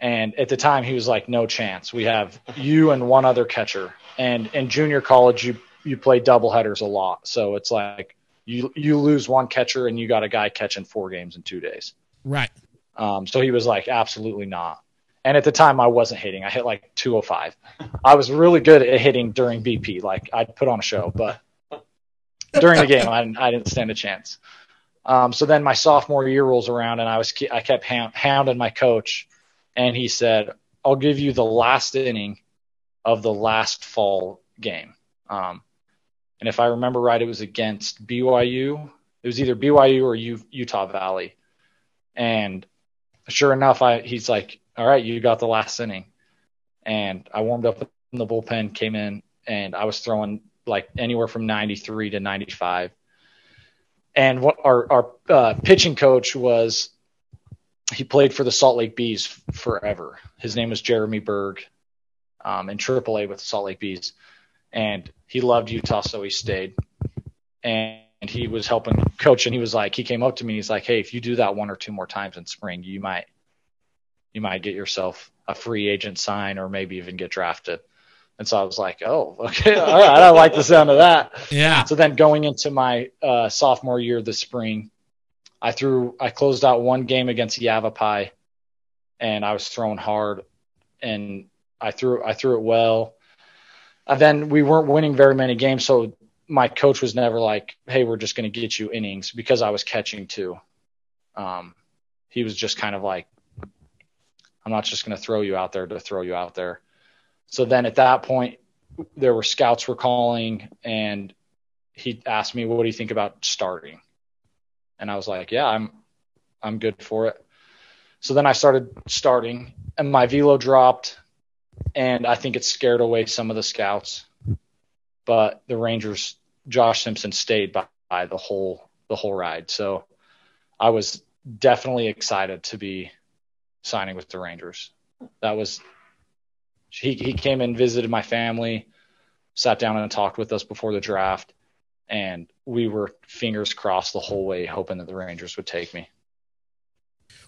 And at the time, he was like, "No chance. We have you and one other catcher." And in junior college, you you play double headers a lot, so it's like you you lose one catcher and you got a guy catching four games in two days. Right. Um, so he was like, "Absolutely not." And at the time, I wasn't hitting. I hit like 205. I was really good at hitting during BP. Like I'd put on a show, but during the game, I didn't, I didn't stand a chance. Um, so then my sophomore year rolls around, and I was I kept hounding my coach, and he said, "I'll give you the last inning of the last fall game." Um, and if I remember right, it was against BYU. It was either BYU or U, Utah Valley. And sure enough, I he's like, all right, you got the last inning. And I warmed up in the bullpen, came in, and I was throwing like anywhere from 93 to 95. And what our, our uh, pitching coach was, he played for the Salt Lake Bees forever. His name was Jeremy Berg um, in AAA with the Salt Lake Bees. And he loved Utah, so he stayed. And and he was helping coach, and he was like, he came up to me, he's like, hey, if you do that one or two more times in spring, you might you might get yourself a free agent sign or maybe even get drafted. And so I was like, oh, okay, all right, I don't like the sound of that. Yeah. So then going into my uh, sophomore year this spring, I threw, I closed out one game against Yavapai, and I was throwing hard, and I threw, I threw it well. And then we weren't winning very many games, so my coach was never like, "Hey, we're just going to get you innings," because I was catching too. Um, he was just kind of like, I'm not just going to throw you out there to throw you out there. So then at that point, there were scouts were calling, and he asked me, "What do you think about starting?" And I was like, "Yeah, I'm, I'm good for it. So then I started starting, and my velo dropped, and I think it scared away some of the scouts. But the Rangers, Josh Simpson stayed by, by the whole the whole ride. So I was definitely excited to be signing with the Rangers. That was he he came and visited my family, sat down and talked with us before the draft, and we were fingers crossed the whole way, hoping that the Rangers would take me.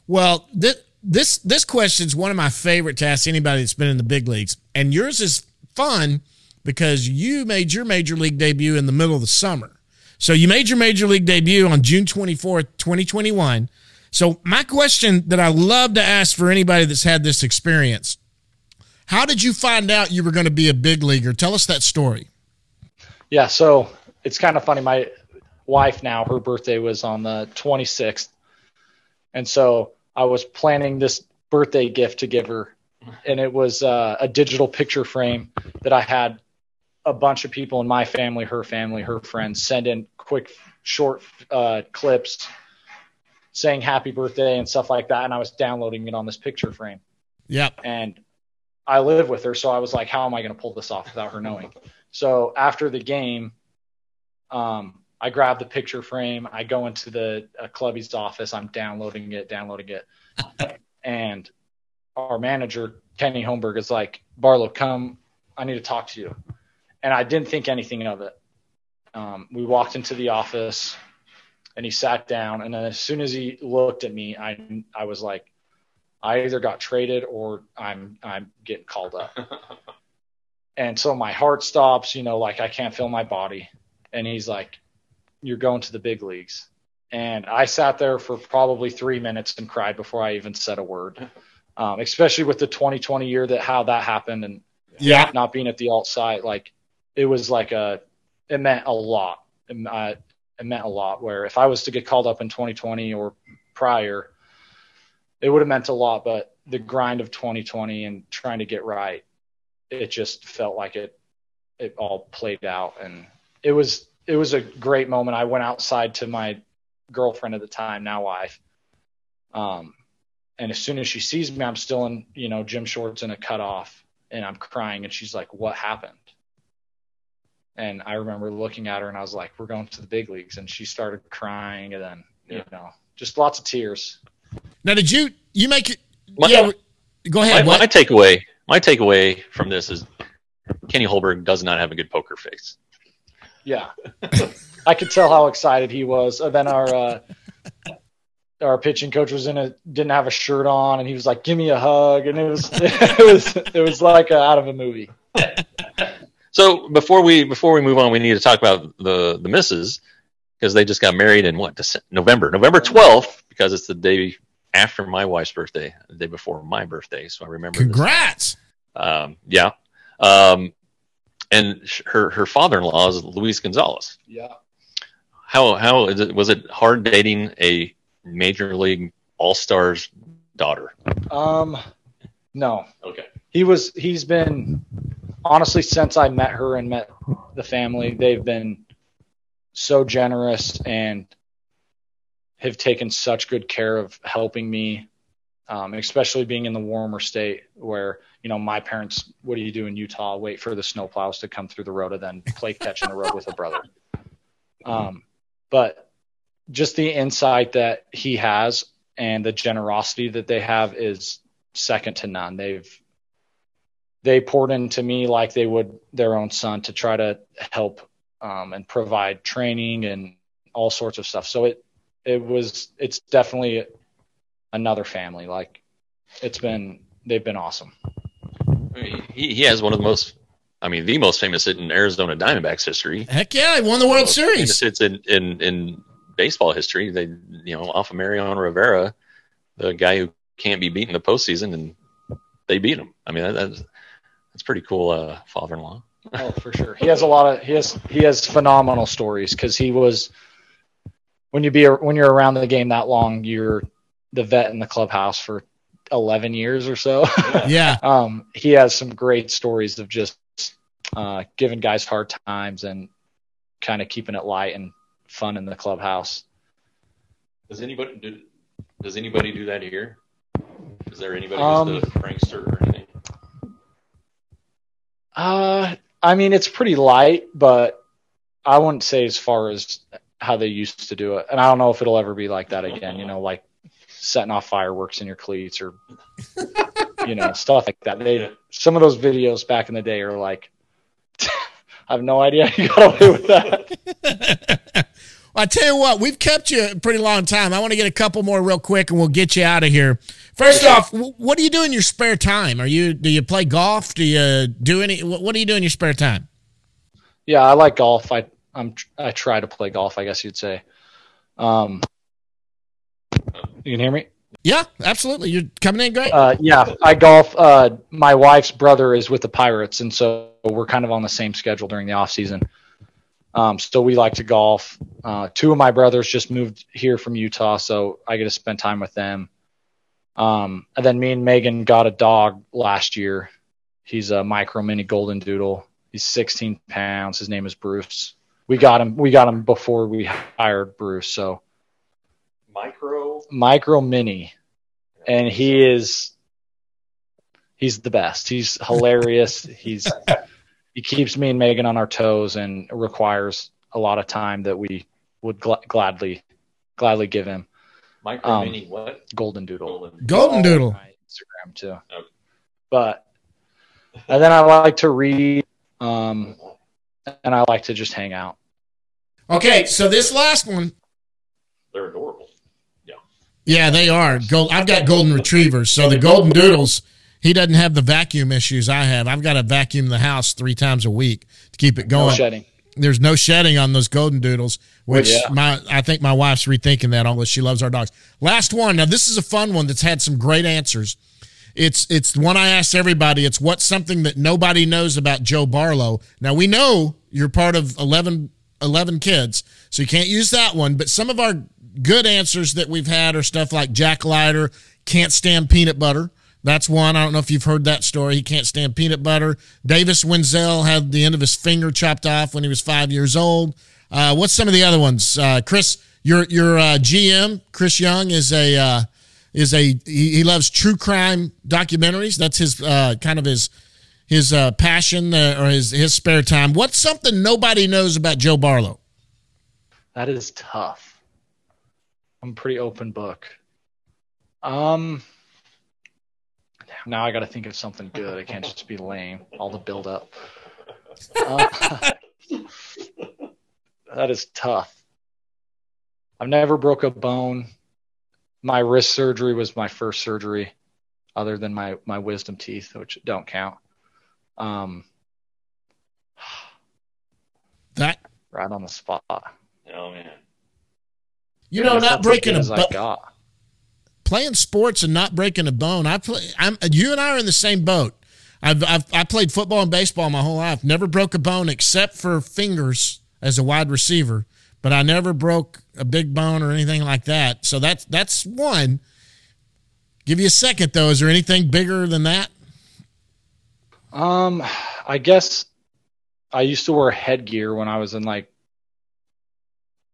Well, this this this question is one of my favorite to ask anybody that's been in the big leagues, and yours is fun because you made your major league debut in the middle of the summer. So you made your major league debut on June 24th, 2021. So my question that I love to ask for anybody that's had this experience, how did you find out you were going to be a big leaguer? Tell us that story. Yeah, so it's kind of funny. My wife now, her birthday was on the 26th. And so I was planning this birthday gift to give her. And it was uh, a digital picture frame that I had a bunch of people in my family, her family, her friends send in quick, short uh, clips saying happy birthday and stuff like that. And I was downloading it on this picture frame. Yep. And I live with her. So I was like, how am I going to pull this off without her knowing? So after the game, um, I grab the picture frame. I go into the uh, clubby's office. I'm downloading it, downloading it, and our manager Kenny Holmberg is like, "Barlow, come. I need to talk to you." And I didn't think anything of it. Um, we walked into the office, and he sat down. And then as soon as he looked at me, I I was like, I either got traded or I'm I'm getting called up. and so my heart stops. You know, like I can't feel my body. And he's like, you're going to the big leagues. And I sat there for probably three minutes and cried before I even said a word, um, especially with the 2020 year that how that happened and Yeah. not being at the alt site. Like it was like a, it meant a lot. It, uh, it meant a lot. Where if I was to get called up in 2020 or prior, it would have meant a lot. But the grind of 2020 and trying to get right, it just felt like it, it all played out and it was it was a great moment. I went outside to my girlfriend at the time, now wife. Um, and as soon as she sees me, I'm still in, you know, gym shorts and a cutoff, and I'm crying. And she's like, "What happened?" And I remember looking at her, and I was like, "We're going to the big leagues." And she started crying, and then, you know, just lots of tears. Now, did you you make it? My- yeah. Go ahead. my what? takeaway, my takeaway from this is Kenny Holmberg does not have a good poker face. Yeah, I could tell how excited he was. And then our uh, our pitching coach was in a didn't have a shirt on, and he was like, "Give me a hug," and it was it was it was like uh out of a movie. So before we before we move on, we need to talk about the the misses because they just got married in what Dece- November November twelfth because it's the day after my wife's birthday, the day before my birthday. So I remember. this. Congrats. Um, yeah. Um, and her her father in law is Luis Gonzalez. Yeah. How how is it, was it hard dating a major league all stars daughter? Um, no, Okay. he was. He's been honestly since I met her and met the family. They've been so generous and have taken such good care of helping me, um, especially being in the warmer state where you know my parents. What do you do in Utah? Wait for the snowplows to come through the road and then play catch in the road with a brother. Um, but just the insight that he has and the generosity that they have is second to none. They've they poured into me like they would their own son to try to help um, and provide training and all sorts of stuff. So it it was it's definitely another family. Like it's been they've been awesome. He he has one of the most, I mean, the most famous hit in Arizona Diamondbacks history. Heck yeah, they won the World Most Series. famous hits in, in in baseball history. They you know off of Mariano Rivera, the guy who can't be beaten in the postseason, and they beat him. I mean that, that's that's pretty cool. Uh, father-in-law. Oh, for sure. He has a lot of he has he has phenomenal stories because he was when you be when you're around the game that long, you're the vet in the clubhouse for 11 years or so. Yeah. um, he has some great stories of just uh, giving guys hard times and kind of keeping it light and fun in the clubhouse. Does anybody do, Does anybody do that here? Is there anybody Um, who's the prankster or anything? Uh, I mean, it's pretty light, but I wouldn't say as far as how they used to do it. And I don't know if it'll ever be like that again. You know, like setting off fireworks in your cleats or you know stuff like that. They some of those videos back in the day are like, I have no idea how you got away with that. I tell you what, we've kept you a pretty long time. I want to get a couple more real quick, and we'll get you out of here. First off, what do you do in your spare time? Are you do you play golf? Do you do any? What what do you do in your spare time? Yeah, I like golf. I I'm I try to play golf. I guess you'd say. Um, you can hear me. Yeah, absolutely. You're coming in great. Uh, yeah, I golf. Uh, my wife's brother is with the Pirates, and so we're kind of on the same schedule during the off season. Um, so we like to golf. Uh, two of my brothers just moved here from Utah, so I get to spend time with them. Um, and then me and Megan got a dog last year. He's a micro mini golden doodle. He's 16 pounds. His name is Bruce. We got him. We got him before we hired Bruce. So Micro. Micro mini and he is he's the best he's hilarious he's he keeps me and megan on our toes and requires a lot of time that we would gl- gladly gladly give him Micro Um, mini what? golden doodle Golden. Golden Doodle. instagram too Okay. but and then i like to read um and i like to just hang out Okay, so this last one, They're adorable. Yeah, they are. Gold, I've got golden retrievers, so the golden doodles. He doesn't have the vacuum issues I have. I've got to vacuum the house three times a week to keep it no going. shedding There's no shedding on those golden doodles, which Yeah. my I think my wife's rethinking that. Although she loves our dogs. Last one. Now this is a fun one that's had some great answers. It's it's the one I asked everybody. It's what's something that nobody knows about Joe Barlow. Now we know you're part of 11, 11 kids, so you can't use that one. But some of our good answers that we've had are stuff like Jack Leiter can't stand peanut butter. That's one. I don't know if you've heard that story. He can't stand peanut butter. Davis Wendzel had the end of his finger chopped off when he was five years old. Uh, what's some of the other ones? Uh, Chris, your your uh, GM, Chris Young, is a uh, is a he, he loves true crime documentaries. That's his uh, kind of his his uh, passion or his his spare time. What's something nobody knows about Joe Barlow? That is tough. I'm a pretty open book. Um, now I got to think of something good. I can't just be lame. All the build up. Uh, that is tough. I've never broke a bone. My wrist surgery was my first surgery, other than my my wisdom teeth, which don't count. Um, That right on the spot. Oh man. You know, not breaking a bone. playing sports and not breaking a bone. I play. I'm you and I are in the same boat. I've, I've I played football and baseball my whole life. Never broke a bone except for fingers as a wide receiver. But I never broke a big bone or anything like that. So that's that's one. Give you a second though. Is there anything bigger than that? Um, I guess I used to wear headgear when I was in like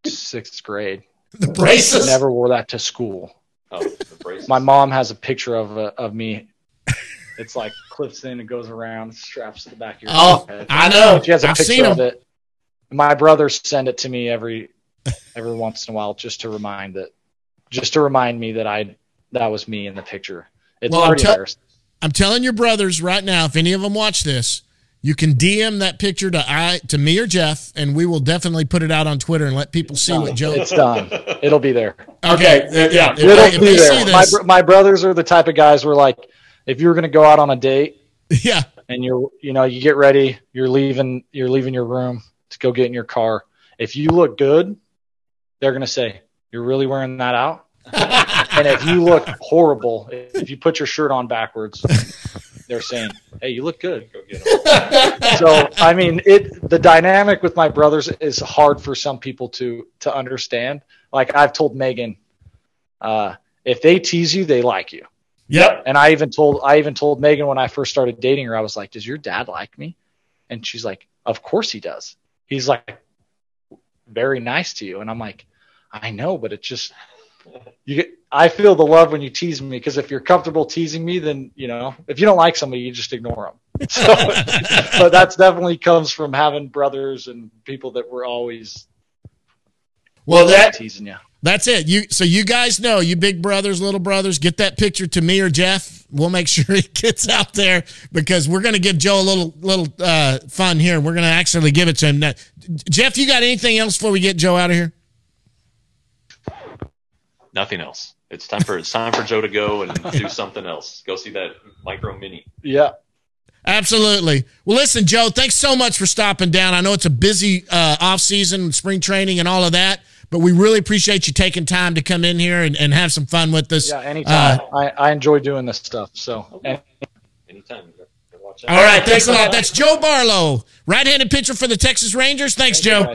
sixth grade. The braces. Never wore that to school. Oh, the braces. My mom has a picture of uh, of me. It's like clips in and goes around, straps to the back of your Oh, head. I know. She has a I've picture seen of it. My brothers send it to me every every once in a while just to remind that just to remind me that I that was me in the picture. It's Well, I'm pretty tell- embarrassing. I'm telling your brothers right now, if any of them watch this, you can DM that picture to I to me or Jeff, and we will definitely put it out on Twitter and let people see what Joe. It's done. It'll be there. Okay, uh, yeah. If, It'll if be they see there. My, my brothers are the type of guys where like, if you were going to go out on a date yeah, and you're, you know, you get ready, you're leaving, you're leaving your room to go get in your car. If you look good, they're going to say, you're really wearing that out. and if you look horrible, if you put your shirt on backwards, they're saying, hey, you look good. Go. So, I mean, it, the dynamic with my brothers is hard for some people to, to understand. Like I've told Megan, uh, if they tease you, they like you. yep. And I even told I even told Megan when I first started dating her, I was like, "Does your dad like me?" And she's like, "Of course he does. He's like very nice to you." And I'm like, "I know, but it's just you get, I feel the love when you tease me because if you're comfortable teasing me, then you know if you don't like somebody, you just ignore them. So, but that's definitely comes from having brothers and people that were always well that teasing you. That's it. You so you guys know, you big brothers, little brothers, get that picture to me or Jeff. We'll make sure it gets out there because we're going to give Joe a little little uh, fun here. We're going to actually give it to him. Now, Jeff, you got anything else before we get Joe out of here? Nothing else. It's time for it's time for Joe to go and do something else. Go see that micro mini. Yeah. Absolutely. Well, listen, Joe, thanks so much for stopping down. I know it's a busy uh, off season, spring training, and all of that, but we really appreciate you taking time to come in here and, and have some fun with us. Yeah, anytime. Uh, I, I enjoy doing this stuff. So, anytime. All right, thanks a lot. That's Joe Barlow, right-handed pitcher for the Texas Rangers. Thanks, Joe.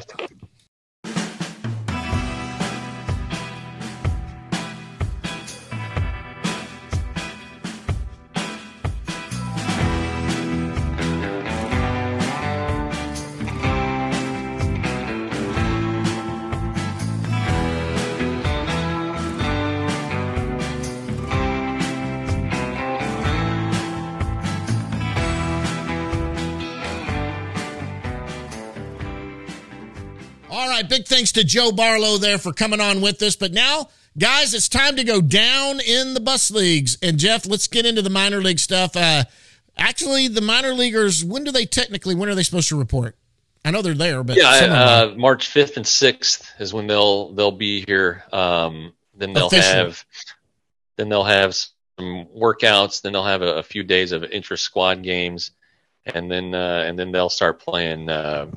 Right, big thanks to Joe Barlow there for coming on with us. But now, guys, it's time to go down in the bus leagues. And Jeff, let's get into the minor league stuff. Uh, actually, the minor leaguers, when do they technically? When are they supposed to report? I know they're there, but yeah, uh, March fifth and sixth is when they'll they'll be here. Um, then they'll Officially. have then they'll have some workouts. Then they'll have a, a few days of intra squad games, and then uh, and then they'll start playing uh,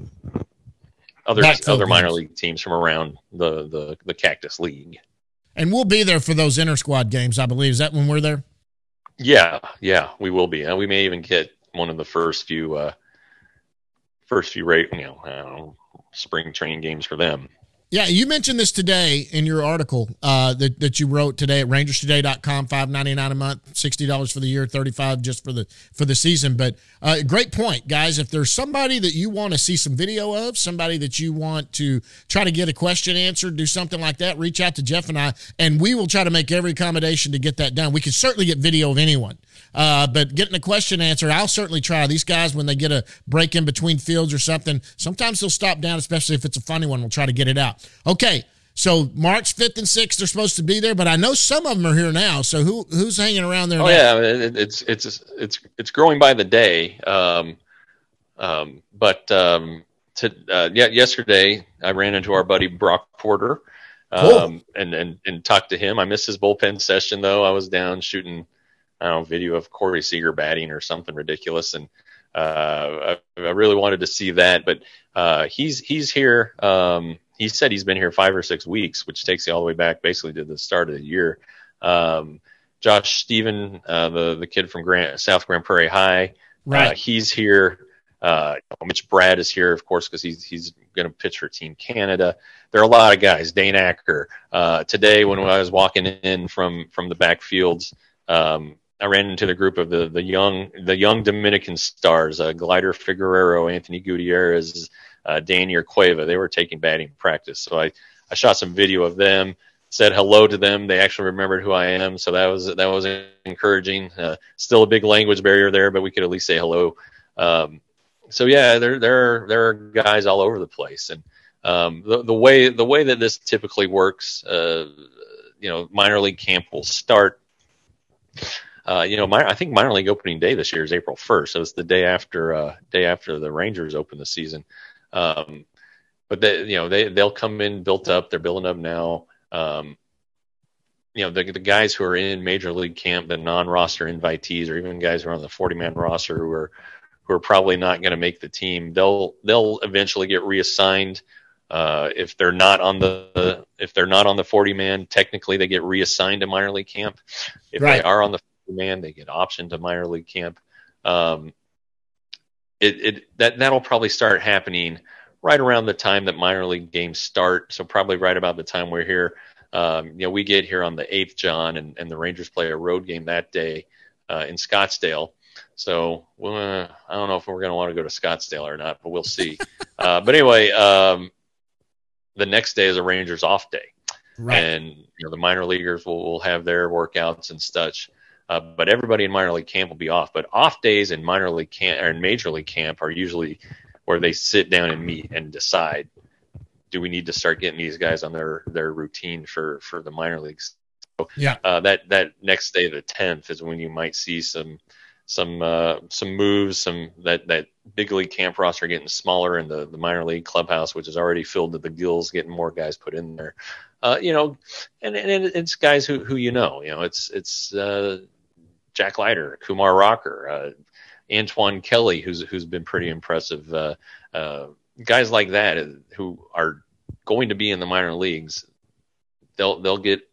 other other minor league teams from around the, the the Cactus League. And we'll be there for those inter squad games, I believe. Is that when we're there? Yeah, yeah, we will be. And we may even get one of the first few uh first few rate, you know, know spring training games for them. Yeah, you mentioned this today in your article uh, that, that you wrote today at rangerstoday.com, five ninety nine a month, sixty dollars for the year, thirty five just for the for the season. But uh, great point, guys. If there's somebody that you want to see some video of, somebody that you want to try to get a question answered, do something like that, reach out to Jeff and I, and we will try to make every accommodation to get that done. We can certainly get video of anyone. Uh, but getting a question answered, I'll certainly try. These guys, when they get a break in between fields or something, sometimes they'll stop down, especially if it's a funny one. We'll try to get it out. Okay. So March fifth and sixth, they're supposed to be there, but I know some of them are here now. So who who's hanging around there? Oh now? yeah, it's it's it's it's growing by the day. Um, um, but um, to, uh, yeah, yesterday I ran into our buddy Brock Porter, um, cool. and and and talked to him. I missed his bullpen session though. I was down shooting I don't know, video of Corey Seager batting or something ridiculous. And uh, I, I, really wanted to see that, but uh, he's he's here. He said he's been here five or six weeks, which takes you all the way back basically to the start of the year. Um, Josh Stephan, uh, the the kid from Grand, South Grand Prairie High, uh, right? he's here. Uh, Mitch Bratt is here, of course, because he's he's going to pitch for Team Canada. There are a lot of guys. Dane Acker. Uh, today, when I was walking in from from the backfields, um, I ran into the group of the the young the young Dominican stars, uh, Gleider Figuereo, Anthony Gutierrez, uh, Danyer Cueva. They were taking batting practice, so I I shot some video of them, said hello to them. They actually remembered who I am, so that was that was encouraging. Uh, still a big language barrier there, but we could at least say hello. Um, so yeah, there there there are guys all over the place, and um, the the way the way that this typically works, uh, you know, minor league camp will start uh, you know, my, I think minor league opening day this year is April 1st, so it's the day after uh, day after the Rangers open the season. Um, but they, you know, they they'll come in built up. They're building up now. Um, you know, the, the guys who are in major league camp, the non-roster invitees, or even guys who are on the 40-man roster who are who are probably not going to make the team, they'll they'll eventually get reassigned. Uh, if they're not on the if they're not on the 40 man, technically they get reassigned to minor league camp. If right. they are on the 40 man, They get optioned to minor league camp. Um, it, it that that'll probably start happening right around the time that minor league games start. So probably right about the time we're here. Um, you know, we get here on the eighth, John, and, and the Rangers play a road game that day uh, in Scottsdale. So uh, I don't know if we're going to want to go to Scottsdale or not, but we'll see. uh, but anyway, um, the next day is a Rangers off day. Right. and you know the minor leaguers will, will have their workouts and such. Uh, but everybody in minor league camp will be off. But off days in minor league camp or in major league camp are usually where they sit down and meet and decide do we need to start getting these guys on their their routine for for the minor leagues. So, Yeah. uh, that that next day, the tenth, is when you might see some some uh, some moves, some that that big league camp roster getting smaller, and the the minor league clubhouse, which is already filled to the gills, getting more guys put in there. Uh, you know, and and it's guys who who you know. You know, it's it's uh, Jack Leiter, Kumar Rocker, uh, Antoine Kelly, who's who's been pretty impressive. Uh, uh, guys like that who are going to be in the minor leagues, they'll they'll get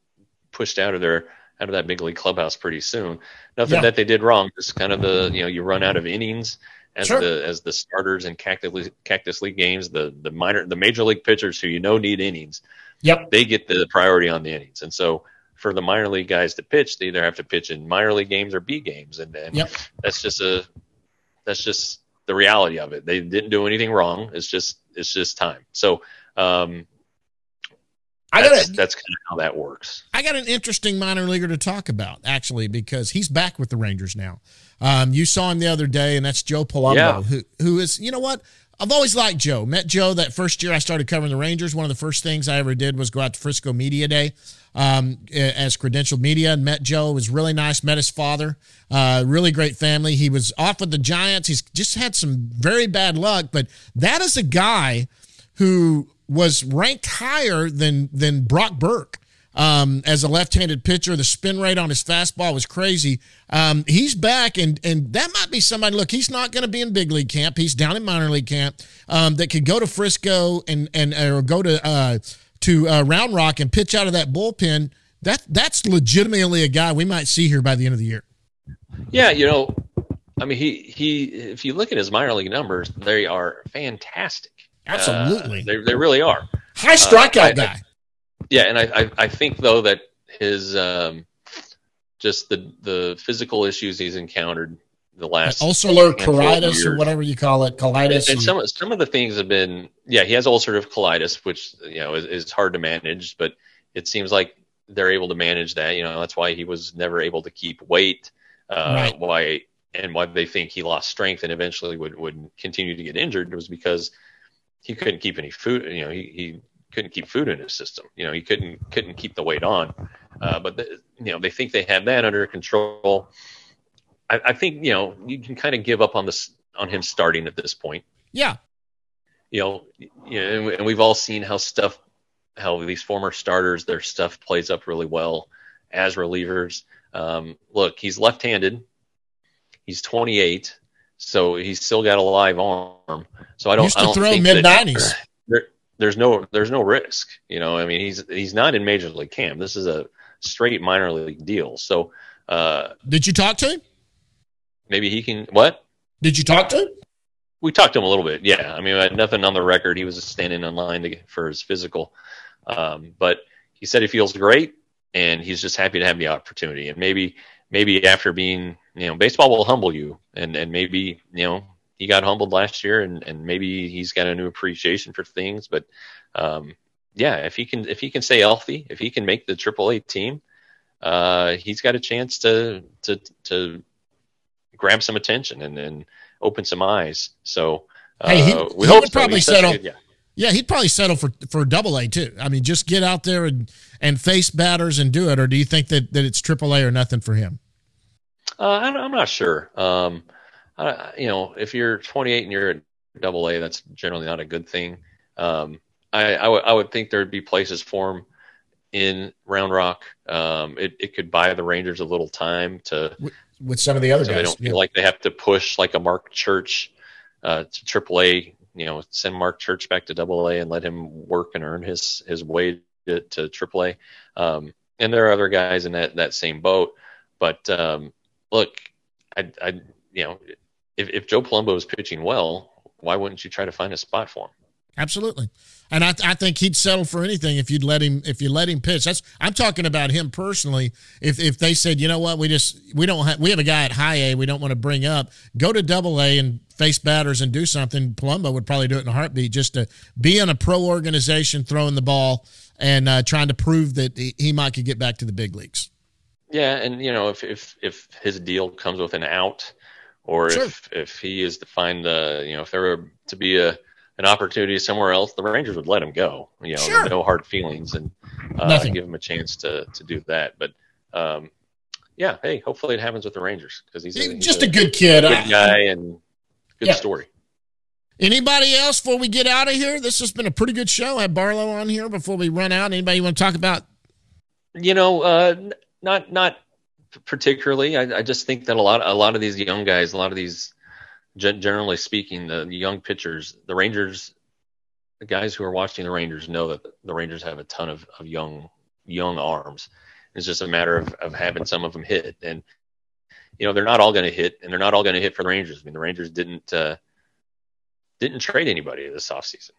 pushed out of their out of that big league clubhouse pretty soon. Nothing Yeah. that they did wrong, just kind of the you know you run out of innings as Sure. the as the starters in cactus league, cactus league games. The the minor the major league pitchers who you know need innings, Yep. they get the priority on the innings, and so. For the minor league guys to pitch, they either have to pitch in minor league games or B games, and, and Yep. that's just a that's just the reality of it. They didn't do anything wrong. It's just it's just time. So um, I that's, got that's kind of how that works. I got an interesting minor leaguer to talk about actually because he's back with the Rangers now. Um, you saw him the other day, and that's Joe Palumbo, Yeah. who who is you know what I've always liked Joe. Met Joe that first year I started covering the Rangers. One of the first things I ever did was go out to Frisco Media Day um, as credentialed media and met Joe. It was really nice. Met his father. Uh, really great family. He was off with the Giants. He's just had some very bad luck, but that is a guy who was ranked higher than than Brock Burke um, as a left-handed pitcher. The spin rate on his fastball was crazy. Um, he's back, and and that might be somebody. Look, he's not going to be in big league camp. He's down in minor league camp. Um, that could go to Frisco and and or go to uh, to uh, Round Rock and pitch out of that bullpen. That that's legitimately a guy we might see here by the end of the year. Yeah, you know, I mean, he he. If you look at his minor league numbers, they are fantastic. Absolutely. Uh, they they really are. High strikeout I- I- guy. Yeah, and I, I I think though that his um just the the physical issues he's encountered the last handful colitis or whatever you call it, colitis. and some some of the things have been yeah he has ulcerative colitis which you know is, is hard to manage but it seems like they're able to manage that you know that's why he was never able to keep weight uh, Right. why and why they think he lost strength and eventually would would continue to get injured was because he couldn't keep any food you know he, he couldn't keep food in his system you know he couldn't couldn't keep the weight on uh, but the, you know they think they have that under control I, I think you know you can kind of give up on this on him starting at this point yeah, you know, you know, and, we- and we've all seen how stuff, how these former starters, their stuff plays up really well as relievers. Um, look, he's left-handed. He's 28, so he's still got a live arm. So I don't. Used I to don't throw mid that- nineties. There, there's no, there's no risk. You know, I mean, he's he's not in major league camp. This is a straight minor league deal. So uh, Did you talk to him? maybe he can. What? Did you talk to him? we talked to him a little bit. Yeah, I mean, I had nothing on the record. He was standing in line to get, for his physical, um, but he said he feels great and he's just happy to have the opportunity. And maybe, maybe after being, you know, baseball will humble you, and and maybe you know he got humbled last year, and and maybe he's got a new appreciation for things. But um, yeah, if he can if he can stay healthy, if he can make the AAA team, uh, he's got a chance to to to grab some attention and and open some eyes. So uh, Hey, he- we he hope would so. probably He's such a settle- good guy. Yeah, he'd probably settle for for double A too. I mean, just get out there and and face batters and do it. Or do you think that that it's triple A or nothing for him? Uh, I'm, I'm not sure. Um, I, you know, if you're 28 and you're at double A, that's generally not a good thing. Um, I, I, would- think there'd be places for him in Round Rock. Um, it, it could buy the Rangers a little time to With some of the other so they don't feel like they have to push like a Marc Church uh, to Triple A. You know, send Marc Church back to Double A and let him work and earn his his way to, to Triple A. Um, and there are other guys in that that same boat. But um, look, I, I you know, if, if Joe Palumbo is pitching well, why wouldn't you try to find a spot for him? Absolutely. And I, I think he'd settle for anything if you'd let him if you let him pitch. That's I'm talking about him personally. If if they said, you know what, we just we don't have we have a guy at high A we don't want to bring up, go to double A and face batters and do something. Palumbo would probably do it in a heartbeat just to be in a pro organization throwing the ball and uh, trying to prove that he might could get back to the big leagues. Yeah, and you know if if if his deal comes with an out, or sure. if if he is to find the you know if there were to be a an opportunity somewhere else, the Rangers would let him go. You know, sure. no hard feelings and uh, give him a chance to to do that. But um, yeah, hey, hopefully it happens with the Rangers because he's, he's, just a, a good kid, good guy, and good yeah. story. Anybody else before we get out of here? This has been a pretty good show. I have Barlow on here before we run out. Anybody want to talk about? You know, uh, not not particularly. I, I just think that a lot a lot of these young guys, a lot of these generally speaking, the, young pitchers, the Rangers, the guys who are watching the Rangers know that the Rangers have a ton of, of young young arms. It's just a matter of, of having some of them hit. And, you know, they're not all going to hit, and they're not all going to hit for the Rangers. I mean, the Rangers didn't uh, didn't trade anybody this offseason.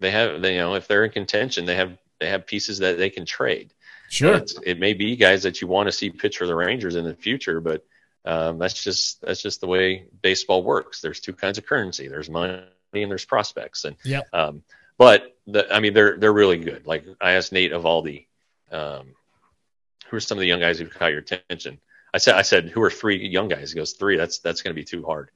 They have, they, you know, if they're in contention, they have they have pieces that they can trade. Sure, it may be guys that you want to see pitch for the Rangers in the future, but um, that's just that's just the way baseball works. There's two kinds of currency. There's money and there's prospects. And yeah. Um, but the, I mean, they're they're really good. Like I asked Nate Eovaldi, um, who are some of the young guys who caught your attention? I said I said who are three young guys? He goes three. That's that's going to be too hard.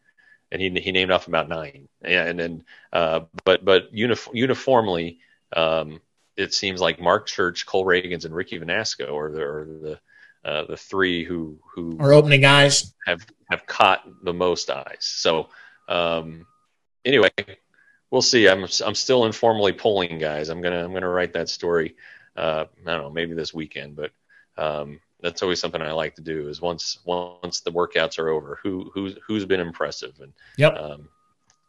And he he named off about nine. And then uh, but but unif- uniformly, um, it seems like Marc Church, Cole Ragans, and Ricky Vanasco are the, are the uh, the three who who are opening eyes have have caught the most eyes. So um, anyway, we'll see. I'm I'm still informally polling guys. I'm gonna I'm gonna write that story. Uh, I don't know, maybe this weekend, but um, that's always something I like to do. Is once once the workouts are over, who who's who's been impressive and yep. Um,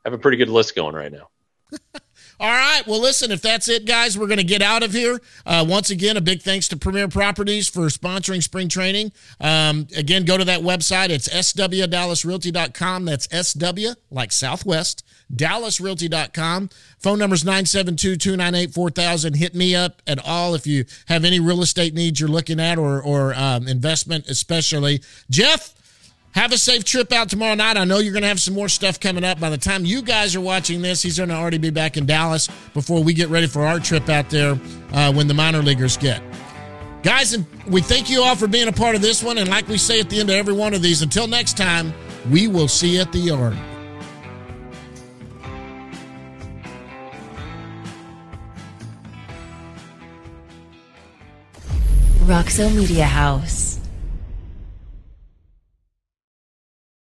I have a pretty good list going right now. All right. Well, listen, if that's it, guys, we're going to get out of here. Uh, once again, a big thanks to Premier Properties for sponsoring spring training. Um, again, go to that website. It's swdallasrealty.com. That's SW, like Southwest, dallasrealty.com. Phone number is 972 298 4000. Hit me up at all if you have any real estate needs you're looking at or, or um, investment, especially. Jeff, have a safe trip out tomorrow night. I know you're going to have some more stuff coming up. By the time you guys are watching this, he's going to already be back in Dallas before we get ready for our trip out there uh, when the minor leaguers get. Guys, and we thank you all for being a part of this one. And like we say at the end of every one of these, until next time, we will see you at the yard. Roxo Media House.